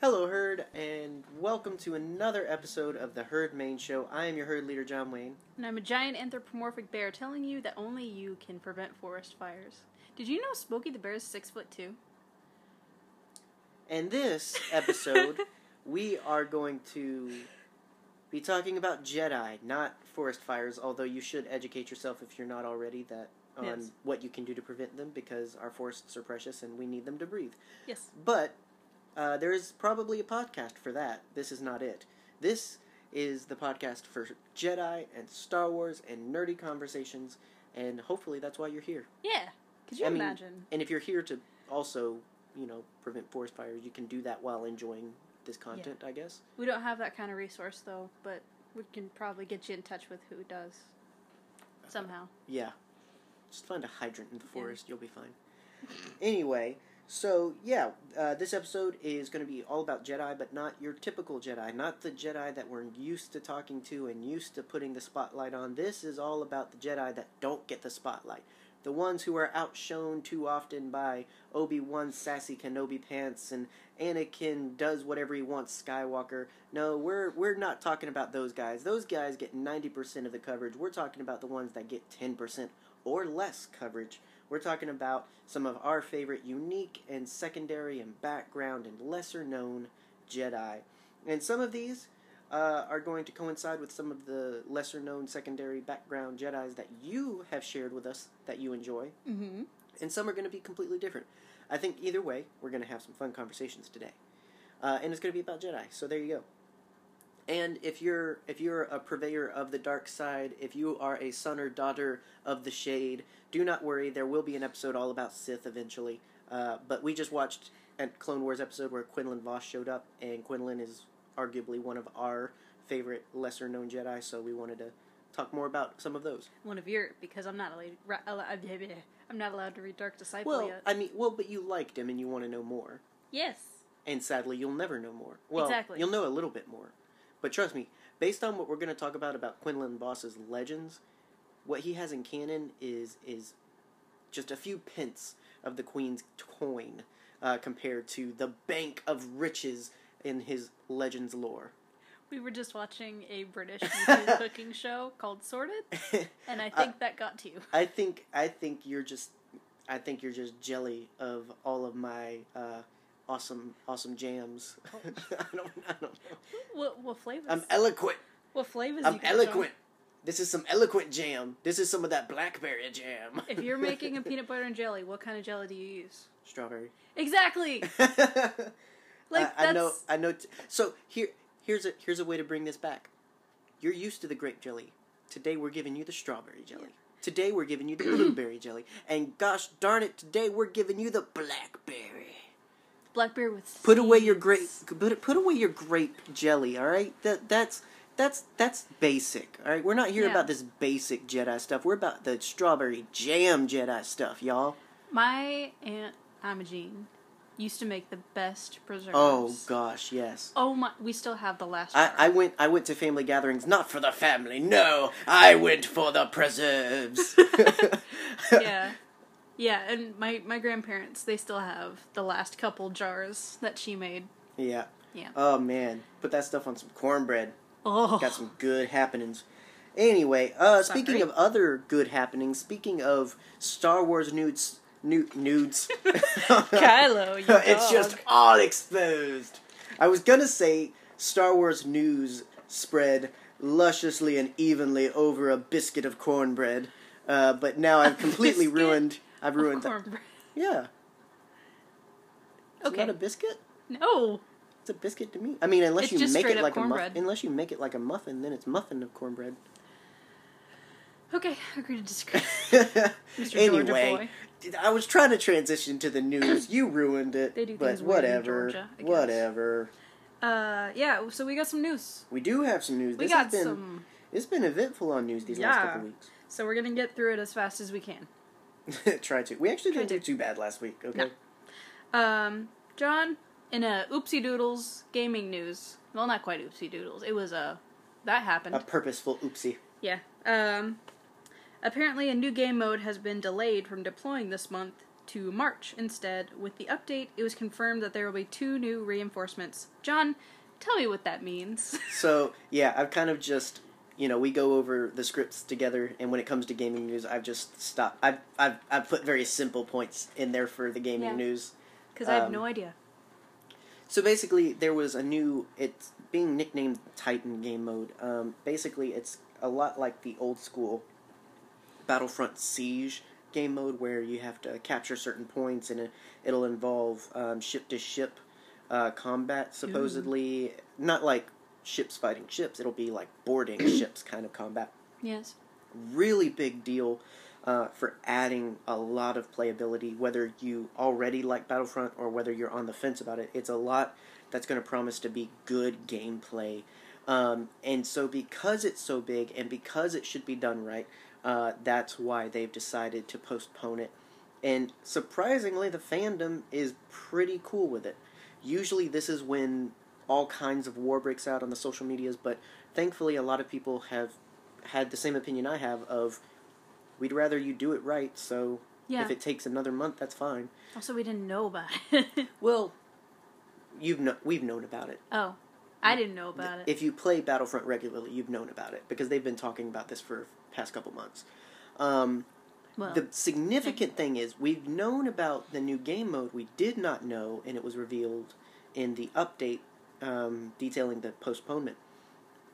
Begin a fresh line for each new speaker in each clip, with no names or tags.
Hello, Herd, and welcome to another episode of the Herd Main Show. I am your Herd leader, John Wayne.
And I'm a giant anthropomorphic bear telling you that only you can prevent forest fires. Did you know Smokey the Bear is six foot two?
And this episode, we are going to be talking about Jedi, not forest fires, although you should educate yourself if you're not already that on
Yes.
what you can do to prevent them because our forests are precious and we need them to breathe.
Yes.
But uh, there is probably a podcast for that. This is not it. This is the podcast for Jedi and Star Wars and nerdy conversations, and hopefully that's why you're here.
Yeah. Could you
I mean-
imagine?
And if you're here to also, you know, prevent forest fires, you can do that while enjoying this content, I guess.
We don't have that kind of resource though, but we can probably get you in touch with who does. Somehow.
Yeah. Just find a hydrant in the
Yeah.
forest, you'll be fine. Anyway, so yeah, uh, this episode is going to be all about Jedi, but not your typical Jedi, not the Jedi that we're used to talking to and used to putting the spotlight on. This is all about the Jedi that don't get the spotlight. The ones who are outshone too often by Obi Wan sassy Kenobi pants and Anakin does whatever he wants Skywalker. No, we're we're not talking about those guys. Those guys get ninety percent of the coverage. We're talking about the ones that get ten percent or less coverage. We're talking about some of our favorite unique and secondary and background and lesser known Jedi. And some of these uh, are going to coincide with some of the lesser known secondary background Jedi's that you have shared with us that you enjoy.
Mm-hmm.
And some are going to be completely different. I think either way, we're going to have some fun conversations today. Uh, and it's going to be about Jedi. So there you go. And if you're if you're a purveyor of the dark side, if you are a son or daughter of the shade, do not worry. There will be an episode all about Sith eventually. Uh, but we just watched a Clone Wars episode where Quinlan Vos showed up, and Quinlan is arguably one of our favorite lesser known Jedi. So we wanted to talk more about some of those.
One of your because I'm not allowed. I'm not allowed to read Dark Disciple
Well,
yet.
I mean, well, but you liked him and you want to know more.
yes.
and sadly you'll never know more. Well,
Exactly.
you'll know a little bit more. But trust me, based on what we're going to talk about about Quinlan Vos's legends, what he has in canon is is just a few pence of the Queen's coin uh, compared to the bank of riches in his legends lore.
We were just watching a British YouTube cooking show called Sorted, and I think that got to you.
I think I think you're just I think you're just jelly of all of my uh, awesome awesome jams. I don't I don't know.
What what flavors?
I'm eloquent.
what flavors?
I'm
you got, John?
eloquent. This is some eloquent jam. This is some of that blackberry jam.
If you're making a peanut butter and jelly, what kind of jelly do you use?
strawberry.
Exactly. Like
I, I know. I know. T- so here, here's a here's a way to bring this back. You're used to the grape jelly. Today we're giving you the strawberry jelly. Today we're giving you the blueberry jelly. And gosh darn it, today we're giving you the blackberry.
Blackberry with
Put away your grape. Put put away your grape jelly. All right. That that's that's that's basic. All right. We're not here
Yeah.
about this basic Jedi stuff. We're about the strawberry jam Jedi stuff, y'all.
My aunt Imogene used to make the best preserves.
Oh gosh, yes.
Oh my! We still have the last.
I. I went I went to family gatherings not for the family. No, I went for the preserves.
yeah, yeah, and my my grandparents they still have the last couple jars that she made.
yeah.
Yeah.
Oh man, put that stuff on some cornbread.
Oh,
Got some good happenings. Anyway, uh,
Sorry.
speaking of other good happenings, speaking of Star Wars nudes, nu- nudes.
Kylo,
it's just all exposed. I was gonna say Star Wars news spread lusciously and evenly over a biscuit of cornbread, uh, but now I've completely ruined. I've ruined
cornbread.
Yeah. It's
Okay.
not a biscuit.
No,
It's a biscuit to me. I mean, unless
It's
you
just
make
straight
it
up
like a muffin. Unless you make it like a muffin, then it's muffin of cornbread.
okay, agree to disagree. Mr. Georgia
anyway. I was trying to transition to the news. You ruined it.
They do
but
things weird in
whatever.
Georgia, I guess.
whatever.
Uh, yeah. So we got some news.
We do have some news.
We
this
got
has been
some.
it's been eventful on news these last
Yeah.
couple weeks.
So we're gonna get through it as fast as we can.
Try to. We actually
Try
didn't do
to.
too bad last week. Okay.
Um, John, in a oopsie doodles gaming news. Well, not quite oopsie doodles. It was a that happened.
A purposeful oopsie.
Yeah. Um, apparently, a new game mode has been delayed from deploying this month to March instead. With the update, it was confirmed that there will be two new reinforcements. John, tell me what that means.
So yeah, I've kind of just you know we go over the scripts together, and when it comes to gaming news, I've just stopped. I've I've I've put very simple points in there for the gaming
Yeah.
news.
Because I have
Um,
no idea.
So basically, there was a new. It's being nicknamed Titan game mode. Um, basically, it's a lot like the old school Battlefront Siege game mode, where you have to capture certain points, and it, it'll involve um, ship to ship uh, combat. Supposedly, not like ships fighting ships. It'll be like boarding ships kind of combat.
Yes.
Really big deal. Uh, for adding a lot of playability, whether you already like Battlefront or whether you're on the fence about it, it's a lot that's going to promise to be good gameplay. Um, and so, because it's so big and because it should be done right, uh, that's why they've decided to postpone it. And surprisingly, the fandom is pretty cool with it. Usually, this is when all kinds of war breaks out on the social medias, but thankfully, a lot of people have had the same opinion I have of we'd rather you do it right, so
Yeah.
if it takes another month, that's fine.
Also, we didn't know about it.
Well, you've kno- we've known about it.
oh, I didn't know about it.
If you play Battlefront regularly, you've known about it because they've been talking about this for past couple months. Um,
well,
the significant thing is we've known about the new game mode. We did not know, and it was revealed in the update um, detailing the postponement.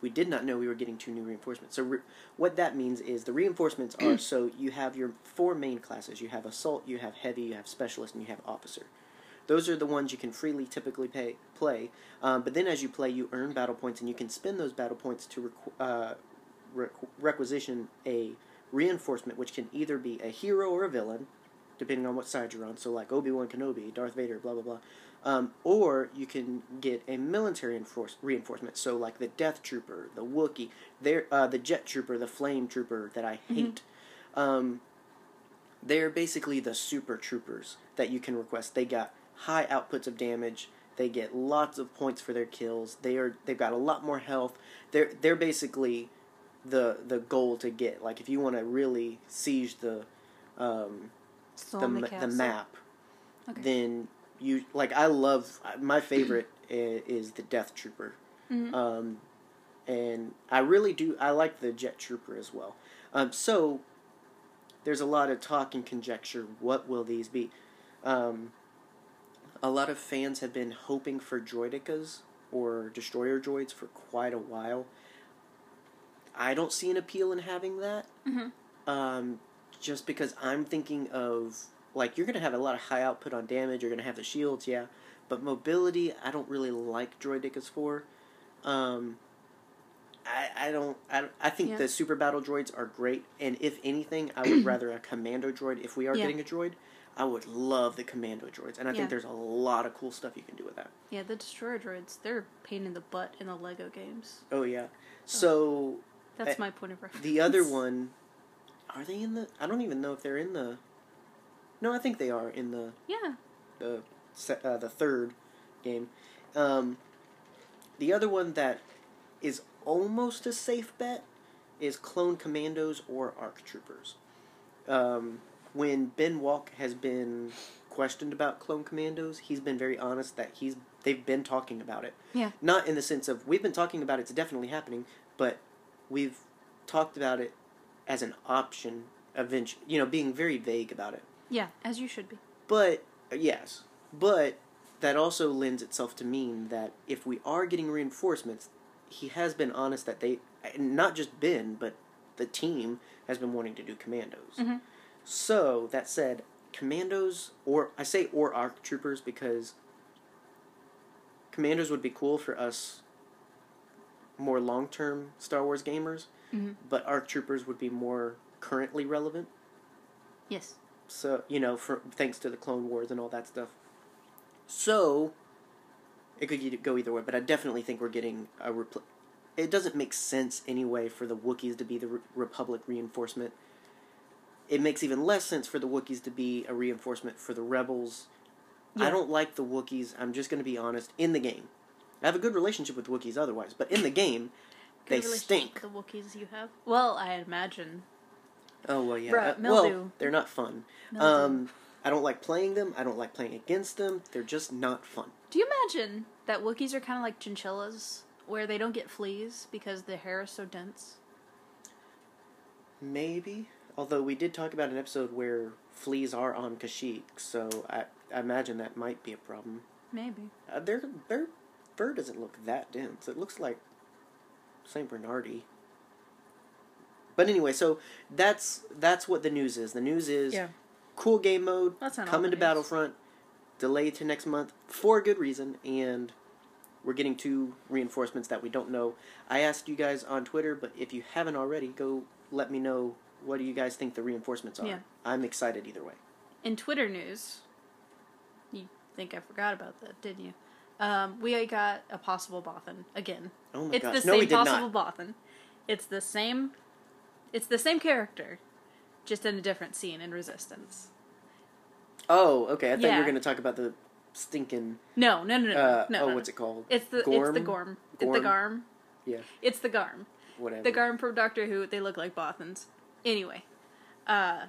We did not know we were getting two new reinforcements. So re- what that means is the reinforcements are so you have your four main classes. You have assault, you have heavy, you have specialist, and you have officer. Those are the ones you can freely typically pay, play. Um, but then as you play, you earn battle points, and you can spend those battle points to requ- uh, requ- requisition a reinforcement, which can either be a hero or a villain, depending on what side you're on. So, like Obi Wan Kenobi, Darth Vader, blah blah blah. Um, or you can get a military enforce- reinforcement. So, like the Death Trooper, the Wookie, uh, the Jet Trooper, the Flame Trooper that I hate. Um, they're basically the super troopers that you can request. They got high outputs of damage. They get lots of points for their kills. They are they've got a lot more health. They're they're basically the the goal to get. Like if you want to really siege the um, the
the,
the map,
Okay.
then you like I love my favorite is the Death Trooper.
Mhm.
Um, and I really do. I like the Jet Trooper as well. Um, so there's a lot of talk and conjecture. What will these be? Um, a lot of fans have been hoping for droidekas or destroyer droids for quite a while. I don't see an appeal in having that.
Mhm.
Um, just because I'm thinking of like you're gonna have a lot of high output on damage. You're gonna have the shields, yeah, but mobility I don't really like droidekas for. Um, I, I don't I, I think
Yeah.
the super battle droids are great, and if anything, I would rather a commando droid. If we are
Yeah.
getting a droid, I would love the commando droids, and I
Yeah.
think there's a lot of cool stuff you can do with that.
Yeah, the destroyer droids, they're pain in the butt in the Lego games.
Oh yeah, so
That's
Uh,
my point of reference.
the other one, are they in the? I don't even know if they're in the. No, I think they are in the
Yeah.
the uh, the third game. Um, the other one that is almost a safe bet is Clone Commandos or ARC Troopers. Um, when Ben Walke has been questioned about Clone Commandos, he's been very honest that he's they've been talking about it.
Yeah.
Not in the sense of we've been talking about it, it's definitely happening, but we've talked about it as an option. Eventually, you know, being very vague about it.
Yeah, as you should be.
But yes, but that also lends itself to mean that if we are getting reinforcements, he has been honest that they, not just Ben, but the team has been wanting to do commandos.
Mhm.
So that said, commandos or I say or arc troopers because commandos would be cool for us more long term Star Wars gamers,
Mhm.
but arc troopers would be more currently relevant.
Yes.
So you know, for thanks to the Clone Wars and all that stuff. So it could go either way, but I definitely think we're getting a repl- It doesn't make sense anyway for the Wookiees to be the Re- Republic reinforcement. It makes even less sense for the Wookiees to be a reinforcement for the Rebels. I don't like the Wookiees. I'm just going to be honest. In the game, I have a good relationship with Wookiees otherwise, but in the game,
Good
they stink.
The Wookiees you have. Well, I imagine.
Oh well, yeah. Uh, well, they're not fun. Um, I don't like playing them. I don't like playing against them. They're just not fun.
Do you imagine that Wookiees are kind of like chinchillas, where they don't get fleas because the hair is so dense?
Maybe. Although we did talk about an episode where fleas are on Kashyyyk, so I, I imagine that might be a problem.
Maybe.
Uh, their their fur doesn't look that dense. It looks like Saint Bernardi. But anyway, so that's that's what the news is. The news is
Yeah.
cool game mode
That's not all
coming to. Battlefront, delayed to next month for a good reason, and we're getting two reinforcements that we don't know. I asked you guys on Twitter, but if you haven't already, go let me know what do you guys think the reinforcements are.
Yeah.
I'm excited either way.
In Twitter news, you think I forgot about that, didn't you? Um, we got a possible Bothan again.
Oh my
it's
gosh,
the
no,
same
we did
possible
not.
Bothan. It's the same. It's the same character, just in a different scene in Resistance.
Oh, okay. I thought you
Yeah.
were going to talk about the stinking.
No, no, no, no,
Uh,
no.
oh,
no,
what's it called?
It's the
Gorm?
it's the Gorm. It's the
Gorm?
Garm.
Yeah,
It's the Garm.
whatever.
The Garm from Doctor Who. They look like Bothans. Anyway, uh,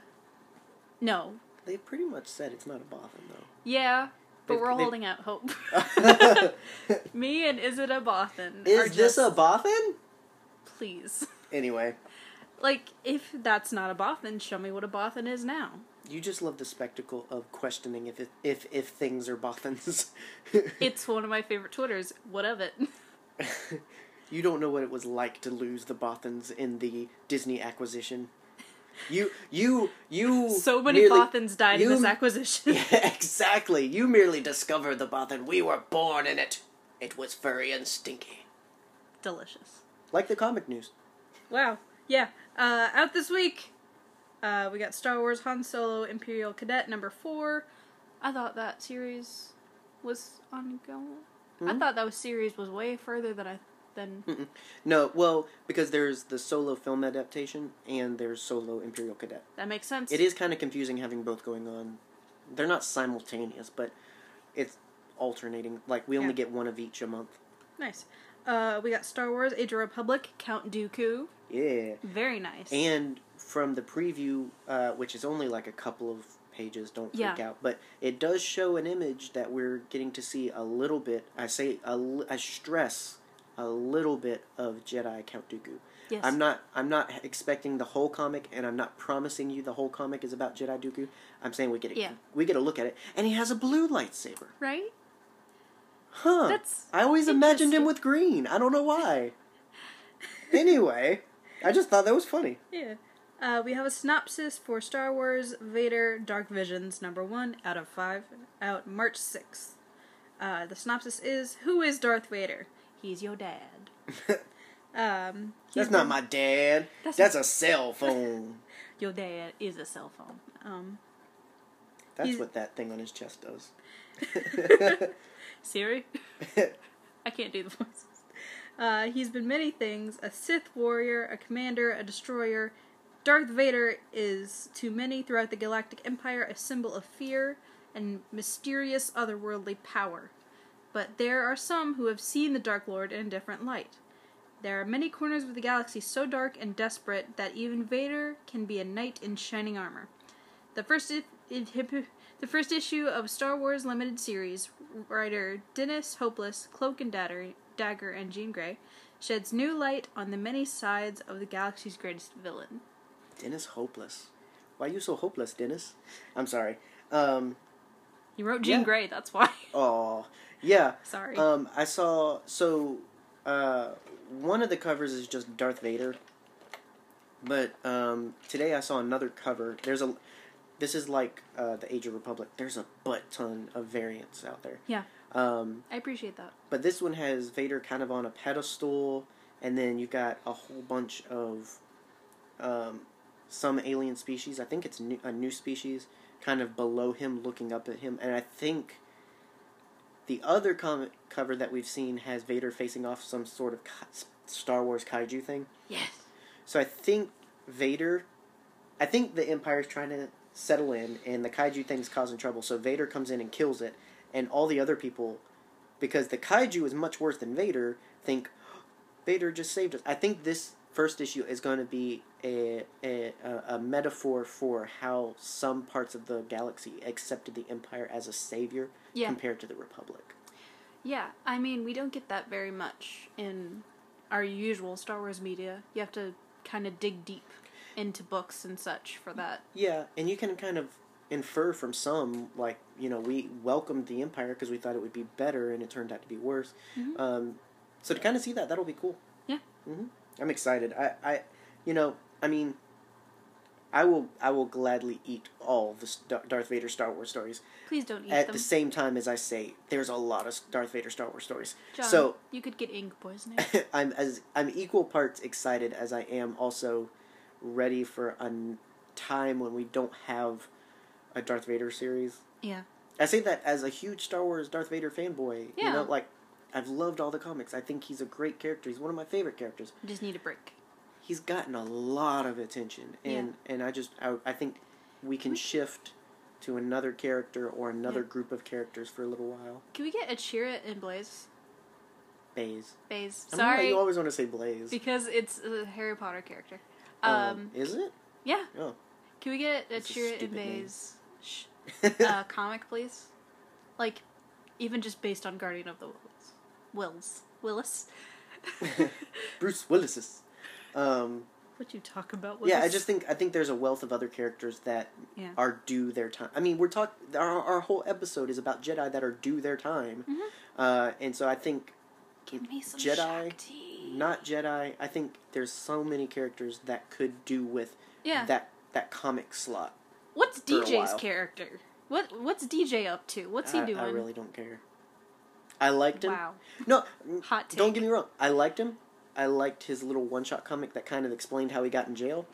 no,
They pretty much said it's not a Bothan though.
yeah, but
They've-
we're
they've-
holding out hope. Me and Is it a Bothan? are
Is this
just-
a Bothan?
please?
Anyway,
Like, if that's not a Bothan, show me what a Bothan is now.
you just love the spectacle of questioning if it, if if things are Bothans.
It's one of my favorite Twitters. What of it?
you don't know what it was like to lose the Bothans in the Disney acquisition. You you you
So many
merely-
Bothans died in this acquisition.
Yeah, exactly. You merely discovered the Bothan. We were born in it. It was furry and stinky.
Delicious.
Like the comic news.
Wow. Yeah. Uh, out this week, uh, we got Star Wars Han Solo Imperial Cadet number four. I thought that series was ongoing. I
Hmm?
thought that was series was way further than I than.
Mm-mm. No, well, because there's the solo film adaptation and there's solo Imperial Cadet.
That makes sense.
It is kind of confusing having both going on. They're not simultaneous, but it's alternating. Like we only
Yeah.
get one of each a month.
nice. Uh, we got Star Wars Age of Republic Count Dooku.
Yeah.
Very nice.
And from the preview, uh, which is only like a couple of pages, don't freak
Yeah.
out, but it does show an image that we're getting to see a little bit. I say a I stress a little bit of Jedi Count Dooku.
yes.
I'm not I'm not expecting the whole comic, and I'm not promising you the whole comic is about Jedi Dooku. I'm saying we get a,
Yeah.
we get a look at it, and he has a blue lightsaber.
right.
Huh?
That's
I always imagined him with green. I don't know why. anyway, I just thought that was funny.
Yeah. Uh, we have a synopsis for Star Wars Vader Dark Visions number one out of five, out March 6th. Uh, the synopsis is Who is Darth Vader? He's your dad. Um,
not my dad.
That's-
That's, a cell phone.
Your dad is a cell phone. Um,
That's what that thing on his chest does.
Siri? I can't do the voices. Uh, he's been many things a Sith warrior, a commander, a destroyer. Darth Vader is, to many throughout the Galactic Empire, a symbol of fear and mysterious otherworldly power. But there are some who have seen the Dark Lord in a different light. There are many corners of the galaxy so dark and desperate that even Vader can be a knight in shining armor. The first i- the first issue of Star Wars limited series writer Dennis Hopeless, Cloak and Dagger, Dagger and Jean Grey sheds new light on the many sides of the galaxy's greatest villain.
Dennis hopeless. Why are you so hopeless, Dennis? I'm sorry. Um.
He wrote Jean
Yeah.
Grey, that's why.
Oh. Yeah.
Sorry.
Um. I saw. So. Uh. One of the covers is just Darth Vader. But um, today I saw another cover. There's a. This is like uh, the Age of Republic. There's a butt ton of variants out there.
Yeah.
Um,
I appreciate that.
but this one has Vader kind of on a pedestal, and then you've got a whole bunch of um, some alien species. I think it's new, a new species, kind of below him, looking up at him. And I think the other comic cover that we've seen has Vader facing off some sort of Star Wars kaiju thing.
Yes.
So I think Vader, I think the Empire's trying to settle in, and the kaiju thing's causing trouble. So Vader comes in and kills it, and all the other people, because the kaiju is much worse than Vader, think Vader just saved us. I think this first issue is going to be a, a a, metaphor for how some parts of the galaxy accepted the Empire as a savior
Yeah.
compared to the Republic.
Yeah, I mean, we don't get that very much in our usual Star Wars media. You have to kind of dig deep into books and such for that.
Yeah, and you can kind of infer from some, like, you know, we welcomed the Empire because we thought it would be better, and it turned out to be worse.
Mhm.
Um, so to kind of see that, that'll be cool.
Yeah.
hmm I'm excited. I, I, you know, I mean, I will, I will gladly eat all the Darth Vader Star Wars stories
Please don't eat
at
them.
the same time as I say there's a lot of Darth Vader Star Wars stories.
John,
So
you could get ink poisoning.
I'm as I'm equal parts excited as I am also ready for a time when we don't have a Darth Vader series.
yeah.
I say that as a huge Star Wars Darth Vader fanboy.
Yeah.
You know, like I've loved all the comics. I think he's a great character. He's one of my favorite characters.
You just need a break.
He's gotten a lot of attention, and and I just I, I think we can
We-
shift to another character or another
Yeah.
group of characters for a little while.
Can we get a Chirrut and Blaze?
Baze.
Baze.
I don't why
Sorry.
you always want to say Blaze.
Because it's a Harry Potter character.
Um,
Um,
is it?
yeah.
Oh.
Can we get a Chirrut and
stupid name.
Baze sh- uh, comic, please? Like, even just based on Guardian of the Whills. Whills. Willis.
Bruce Willis's. Um,
what you talk about? Willis?
yeah, I just think I think there's a wealth of other characters that
Yeah.
are due their time. I mean, we're talking our, our whole episode is about Jedi that are due their time,
Mhm.
uh, and so I think
Give me some
Jedi,
Shaak Ti.
not Jedi. I think there's so many characters that could do with
Yeah.
that that comic slot.
What's DJ's character? What What's DJ up to? What's he
I,
doing?
I really don't care. I liked him.
Wow.
No,
Hot take.
don't get me wrong. I liked him. I liked his little one-shot comic that kind of explained how he got in jail.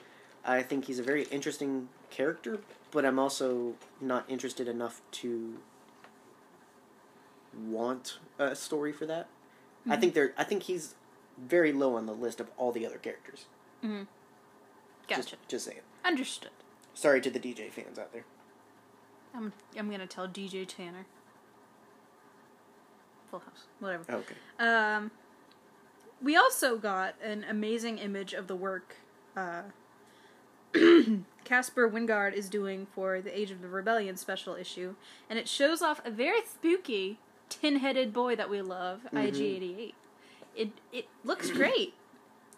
I think he's a very interesting character, but I'm also not interested enough to want a story for that. I
Mhm.
think there. I think he's very low on the list of all the other characters.
Mhm. Gotcha.
Just, just saying.
Understood.
Sorry to the DJ fans out there.
I'm I'm gonna tell DJ Tanner. Full House. Whatever.
Okay.
Um, we also got an amazing image of the work uh, Caspar Wijngaard is doing for the Age of the Rebellion special issue, and it shows off a very spooky tin-headed boy that we love,
Mhm.
IG88. It it looks great.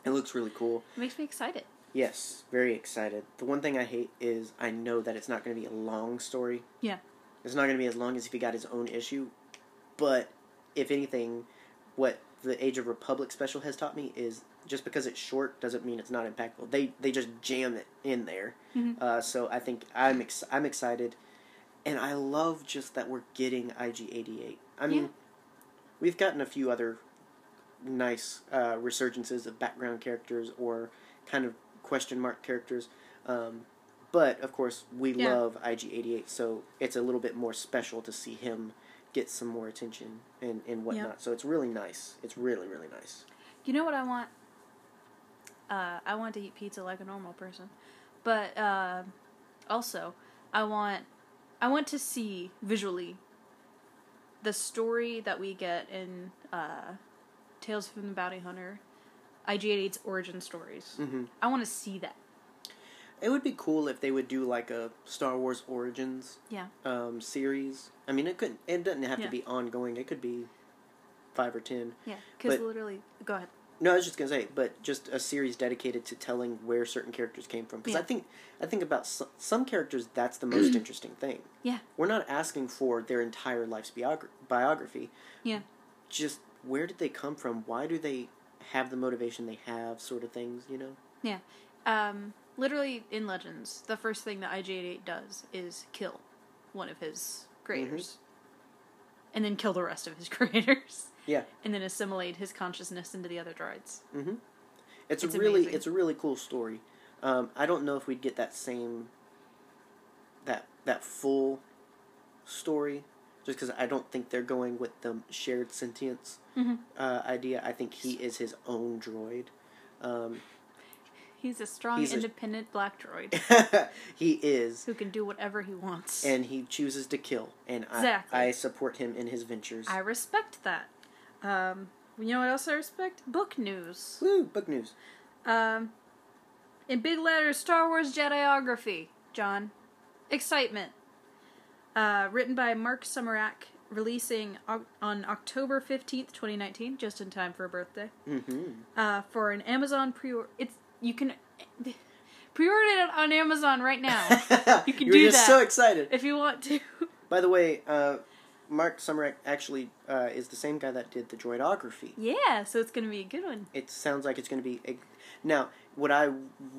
It looks really cool.
It makes me excited.
Yes, very excited. The one thing I hate is I know that it's not going to be a long story.
Yeah.
It's not going to be as long as if he got his own issue. But if anything, what the Age of Republic special has taught me is just because it's short doesn't mean it's not impactful. They they just jam it in there.
Mhm.
Uh, so I think I'm ex- I'm excited, and I love just that we're getting IG88. I mean,
Yeah.
we've gotten a few other nice uh, resurgences of background characters or kind of question mark characters. Um, but of course, we
Yeah.
love IG88, so it's a little bit more special to see him get some more attention and, and whatnot. So it's really nice. It's really, really nice.
You know what I want? Uh, I want to eat pizza like a normal person, but uh, also I want I want to see visually the story that we get in uh, Tales from the Bounty Hunter, IG88's origin stories.
hmm
I want to see that.
It would be cool if they would do like a Star Wars Origins
Yeah.
um, series. I mean, it could. It doesn't have
Yeah.
to be ongoing. It could be five or ten.
Yeah, because literally, go ahead.
No, I was just gonna say, but just a series dedicated to telling where certain characters came from. Because I think I think about some, some characters, that's the most interesting thing.
Yeah.
We're not asking for their entire life's biogra- biography.
Yeah.
Just where did they come from? Why do they have the motivation they have? Sort of things, you know. Yeah.
Um, literally in Legends, the first thing that IG88 does is kill one of his creators, and then kill the rest of his creators.
Yeah.
and then assimilate his consciousness into the other droids.
Mm-hmm. It's,
It's
a really
amazing.
it's a really cool story. Um, I don't know if we'd get that same that that full story, just because I don't think they're going with the shared sentience
Mhm.
uh, idea. I think he is his own droid. Um,
He's a strong,
He's a-
independent black droid
he is,
who can do whatever he wants.
and he chooses to kill, and
Exactly.
I, I support him in his ventures.
I respect that. Um, you know what else I respect? Book news.
Woo! Book news.
Um, In big letters, Star Wars Jediography. John, excitement. Uh, written by Marc Sumerak, releasing on October fifteenth, twenty nineteen, just in time for a birthday.
Mm-hmm.
Uh, for an Amazon pre it's you can pre-order it on Amazon right now You can
You're
do
just
that.
so excited.
if you want to.
By the way, uh, Marc Sumerak actually uh, is the same guy that did the droidography.
yeah, so it's gonna be a good one.
It sounds like it's going to be. A... Now, what I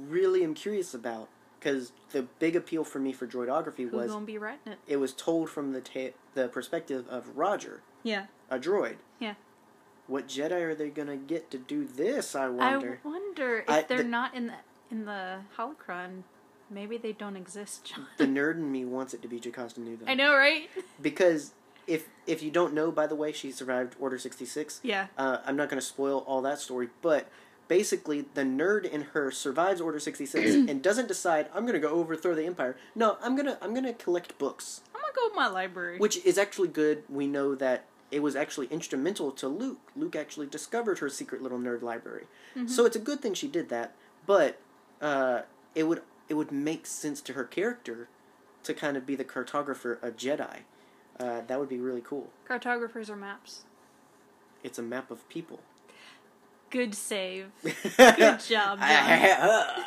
really am curious about, because the big appeal for me for droidography
Who's
was
gonna be writing it?
it was told from the ta- the perspective of Roger,
Yeah.
a droid.
Yeah.
What Jedi are they to get to do this? I wonder.
I wonder if
I-
they're
the-
not in the in the holocron. Maybe they don't exist, John.
the nerd in me wants it to be Jocasta though.
I know, right?
Because if if you don't know, by the way, she survived Order sixty six.
Yeah.
Uh, I'm not to spoil all that story, but basically, the nerd in her survives Order sixty six and doesn't decide I'm to go overthrow the Empire. No, I'm gonna I'm gonna collect books,
gonna go my library.
which is actually good. We know that it was actually instrumental to Luke. Luke actually discovered her secret little nerd library, so it's a good thing she did that. But uh, it would it would make sense to her character to kind of be the cartographer of Jedi. Uh, that would be really cool.
Cartographers are maps.
It's a map of people.
Good save.
Good
job, John.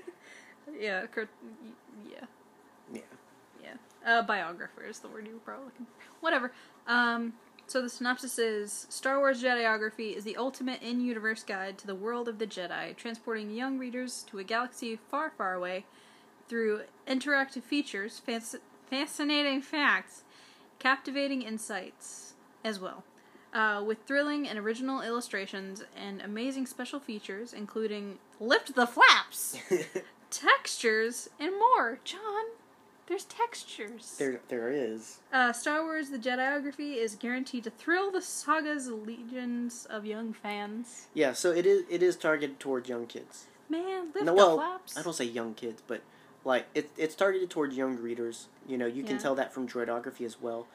yeah.
Cart-. Uh, biographer is the word you were probably looking for. Whatever. Um, so the synopsis is Star Wars Jediography is the ultimate in universe guide to the world of the Jedi, transporting young readers to a galaxy far, far away through interactive features, fasc- fascinating facts, captivating insights as well. Uh, with thrilling and original illustrations and amazing special features, including Lift the Flaps, textures, and more. John, there's textures.
there, there is.
Uh, Star Wars The Jediography is guaranteed to thrill the saga's legions of young fans.
Yeah, so it is. It is targeted towards young kids.
Man, lift
no, well. I don't say young kids, but like it, it's targeted towards young readers. You know, you can tell that from droidography as well.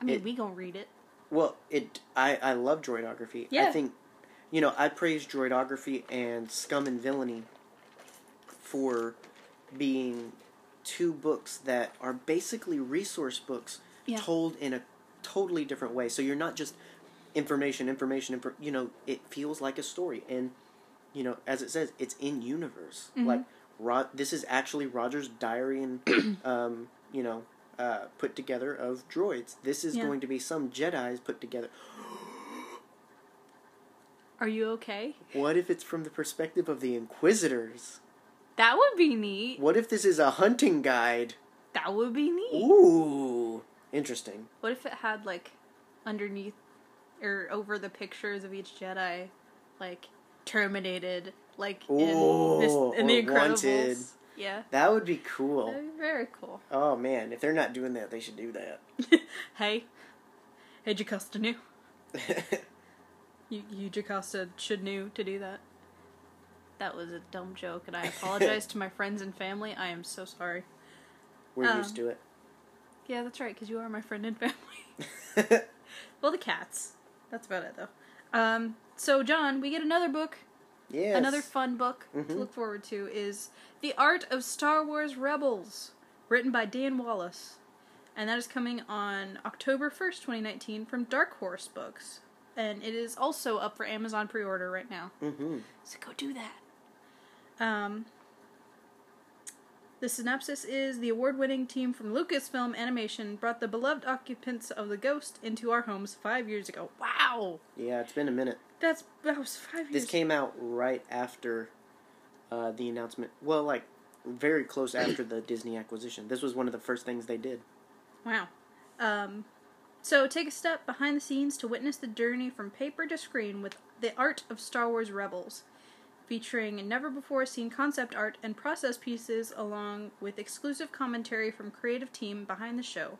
I mean,
it-
we gonna read it.
Well, it. I I love droidography.
Yeah.
I think, you know, I praise droidography and Scum and Villainy for being two books that are basically resource books
Yeah.
told in a totally different way. So you're not just information, information, infor- you know, it feels like a story. And, you know, as it says, it's in universe.
Mhm.
Like, Ro- this is actually Roger's diary and, um, you know, uh, put together of droids. This is
Yeah.
going to be some Jedi's put together.
Are you okay?
What if it's from the perspective of the Inquisitors?
That would be neat.
What if this is a hunting guide?
That would be neat.
Ooh, interesting.
What if it had like underneath or over the pictures of each Jedi, like terminated, like in this in the Incredibles?
wanted.
Yeah,
That would be cool.
that'd be very cool.
Oh man, if they're not doing that, they should do that.
hey, hey, Jocasta knew. You, you Jocasta should knew to do that. That was a dumb joke, and I apologize to my friends and family. I am so sorry.
We're
Um,
used to it.
Yeah, that's right, because you are my friend and family. well, the cats. That's about it, though. Um, so, John, we get another book.
yes.
Another fun book to
Mhm.
look forward to is The Art of Star Wars Rebels, written by Dan Wallace. And that is coming on October 1st, 2019, from Dark Horse Books. And it is also up for Amazon pre order right now.
Mm-hmm.
So go do that. Um, the synopsis is the award winning team from Lucasfilm Animation brought the beloved occupants of the Ghost into our homes five years ago. Wow!
Yeah, it's been a minute.
That's that was five years
This came out right after uh, the announcement. Well, like very close after the Disney acquisition. This was one of the first things they did.
Wow. Um, so take a step behind the scenes to witness the journey from paper to screen with the art of Star Wars Rebels, featuring never before seen concept art and process pieces, along with exclusive commentary from creative team behind the show.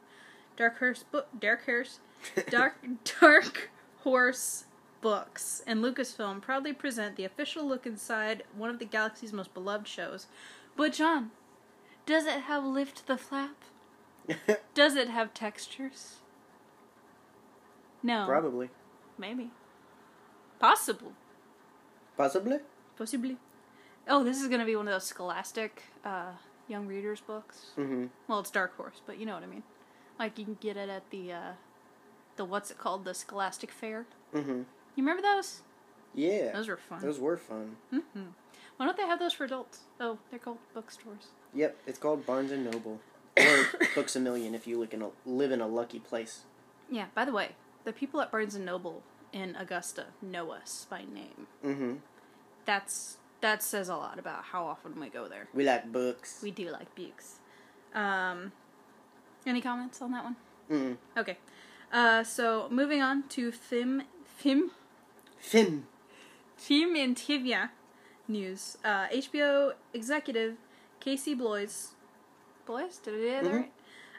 Dark Horse, book, Dark Horse, Dark Dark Horse Books and Lucasfilm proudly present the official look inside one of the galaxy's most beloved shows. But John, does it have lift the flap? Does it have textures? No. Oh, this is gonna be one of those Scholastic uh, young readers books.
Mm-hmm.
Well, it's Dark Horse, but you know what I mean. Like you can get it at the uh, the what's it called, the Scholastic Fair.
Mm-hmm.
You remember those?
Yeah.
Those were fun.
Those were fun.
hmm Why don't they have those for adults? Oh, they're called bookstores.
Yep, it's called Barnes and Noble. Or Books a Million if you look in a, live in a lucky place.
Yeah. By the way, the people at Barnes and Noble in Augusta know us by name.
Mm-hmm.
That's that says a lot about how often we go there.
We like books.
We do like books. Um, any comments on that one?
Mm.
Okay. Uh, so moving on to film, film,
Finn.
film and trivia news. Uh, HBO executive Casey Bloys, Bloys, did I get that
Mhm.
right?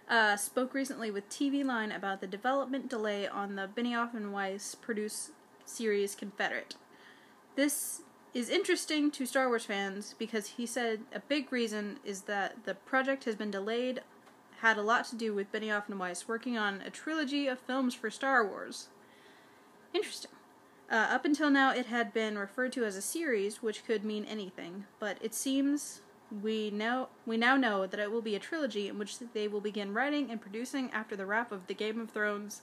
Uh, spoke recently with TV Line about the development delay on the Benioff and Weiss produced series Confederate. This is interesting to Star Wars fans because he said a big reason is that the project has been delayed had a lot to do with Benioff and Weiss working on a trilogy of films for Star Wars. Interesting. Uh, up until now, it had been referred to as a series, which could mean anything, but it seems we now we now know that it will be a trilogy in which they will begin writing and producing after the wrap of the Game of Thrones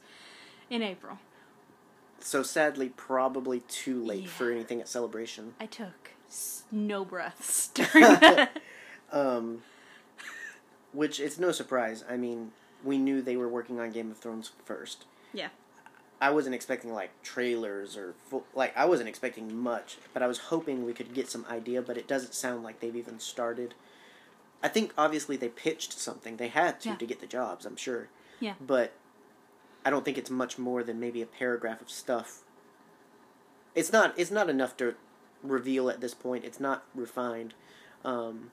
in April.
So sadly, probably too late
Yeah.
for anything at Celebration.
I took no breaths during that.
Um, which it's no surprise. I mean, we knew they were working on Game of Thrones first.
yeah.
I wasn't expecting like trailers or full, like I wasn't expecting much, but I was hoping we could get some idea. But it doesn't sound like they've even started. I think obviously they pitched something. They had to
Yeah.
to get the jobs. I'm sure.
Yeah.
But I don't think it's much more than maybe a paragraph of stuff. It's not. It's not enough to reveal at this point. It's not refined, um,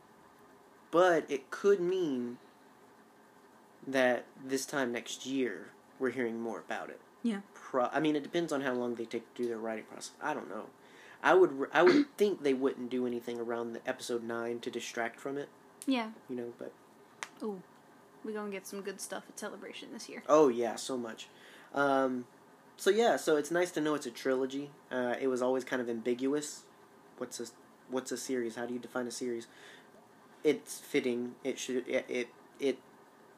but it could mean that this time next year we're hearing more about it.
Yeah.
Pro- I mean, it depends on how long they take to do their writing process. I don't know. I would. I would think they wouldn't do anything around the episode nine to distract from it.
Yeah.
You know, but
Ooh. We're gonna get some good stuff at Celebration this year.
Oh yeah, so much. Um, so yeah, so it's nice to know it's a trilogy. Uh, it was always kind of ambiguous. What's a what's a series? How do you define a series? It's fitting. It should it it it,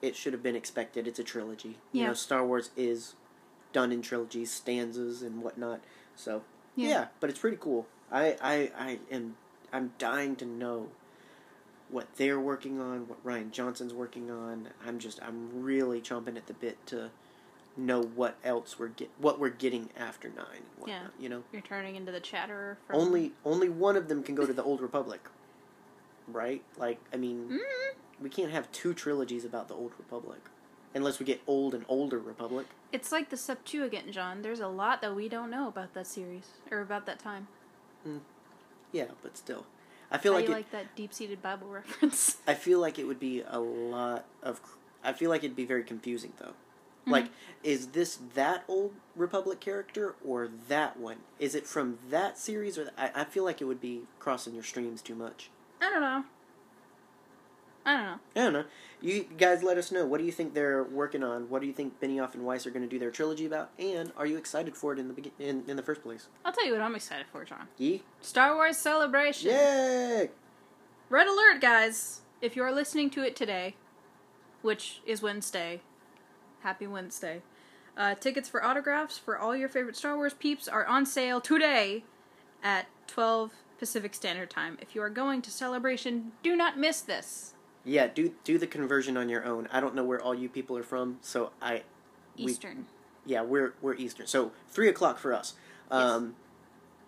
it should have been expected. It's a trilogy. You
Yeah.
know, Star Wars is done in trilogies, stanzas and whatnot. So
Yeah.
yeah, but it's pretty cool. I I I am I'm dying to know what they're working on, what Rian Johnson's working on. I'm just I'm really chomping at the bit to know what else we're get what we're getting after nine and whatnot.
Yeah.
You know,
You're turning into the chatterer. From...
only only one of them can go to the Old Republic, right? Like I mean,
Mm.
we can't have two trilogies about the Old Republic, unless we get Old and Older Republic.
It's like the Septuagint, John. There's a lot that we don't know about that series or about that time.
Yeah, but still, I feel
How
like
you
it,
like that deep-seated Bible reference?
I feel like it would be a lot of. I feel like it'd be very confusing though. Mm-hmm. Like, is this that old Republic character or that one? Is it from that series or? I, I feel like it would be crossing your streams too much.
I don't know. I don't know.
I don't know. You guys, let us know. What do you think they're working on? What do you think Benioff and Weiss are going to do their trilogy about? And are you excited for it in the begin- in in the first place?
I'll tell you what I'm excited for, John.
Yee!
Star Wars Celebration.
Yay!
Red alert, guys! If you're listening to it today, which is Wednesday, happy Wednesday. Uh, tickets for autographs for all your favorite Star Wars peeps are on sale today at 12 Pacific Standard Time. If you are going to Celebration, do not miss this.
Yeah, do do the conversion on your own. I don't know where all you people are from, so I We-
Eastern.
yeah we're we're Eastern, so three o'clock for us. Um,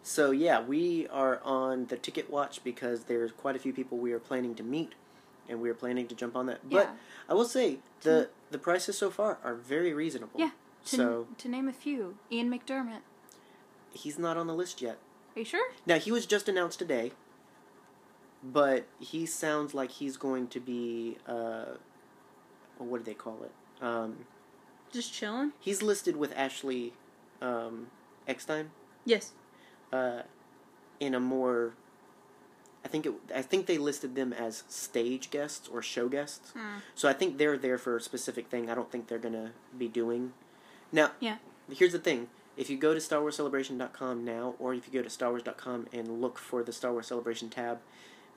so yeah, we are on the ticket watch because there's quite a few people we are planning to meet, and we are planning to jump on that. But
Yeah.
I will say the the prices so far are very reasonable.
Yeah. To,
So
to name a few, Ian McDiarmid.
he's not on the list yet.
Are you sure?
Now he was just announced today, but he sounds like he's going to be uh, what do they call it? Um,
Just chilling?
he's listed with Ashley um, Eckstein
Yes.
uh, in a more. I think it. I think they listed them as stage guests or show guests.
Hmm.
So I think they're there for a specific thing. I don't think they're gonna be doing. Now,
Yeah.
Here's the thing: if you go to StarWarsCelebration.com now, or if you go to StarWars.com and look for the Star Wars Celebration tab,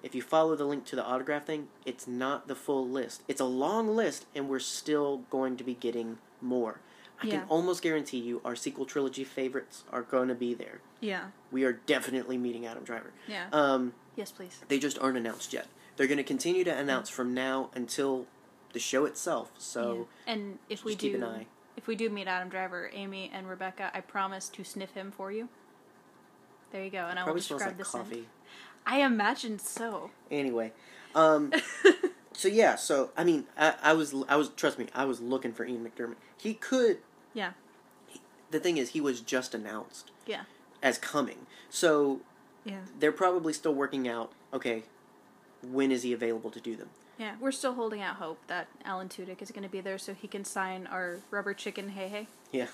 if you follow the link to the autograph thing, it's not the full list. It's a long list, and we're still going to be getting more. I
Yeah.
can almost guarantee you our sequel trilogy favorites are going to be there.
Yeah.
We are definitely meeting Adam Driver.
Yeah.
Um,
yes, please.
they just aren't announced yet. They're going to continue to announce from now until the show itself. So
Yeah. and if we
just keep
do,
an eye.
if we do meet Adam Driver, Amy and Rebecca, I promise to sniff him for you. There you go, and I will describe
like
the scent. I imagine so.
Anyway, um, so yeah, so I mean, I, I was, I was, trust me, I was looking for Ian McDiarmid. He could.
Yeah.
The thing is, he was just announced
Yeah.
as coming, so
Yeah.
they're probably still working out. Okay, when is he available to do them?
Yeah. We're still holding out hope that Alan Tudyk is going to be there so he can sign our rubber chicken hey hey.
Yeah.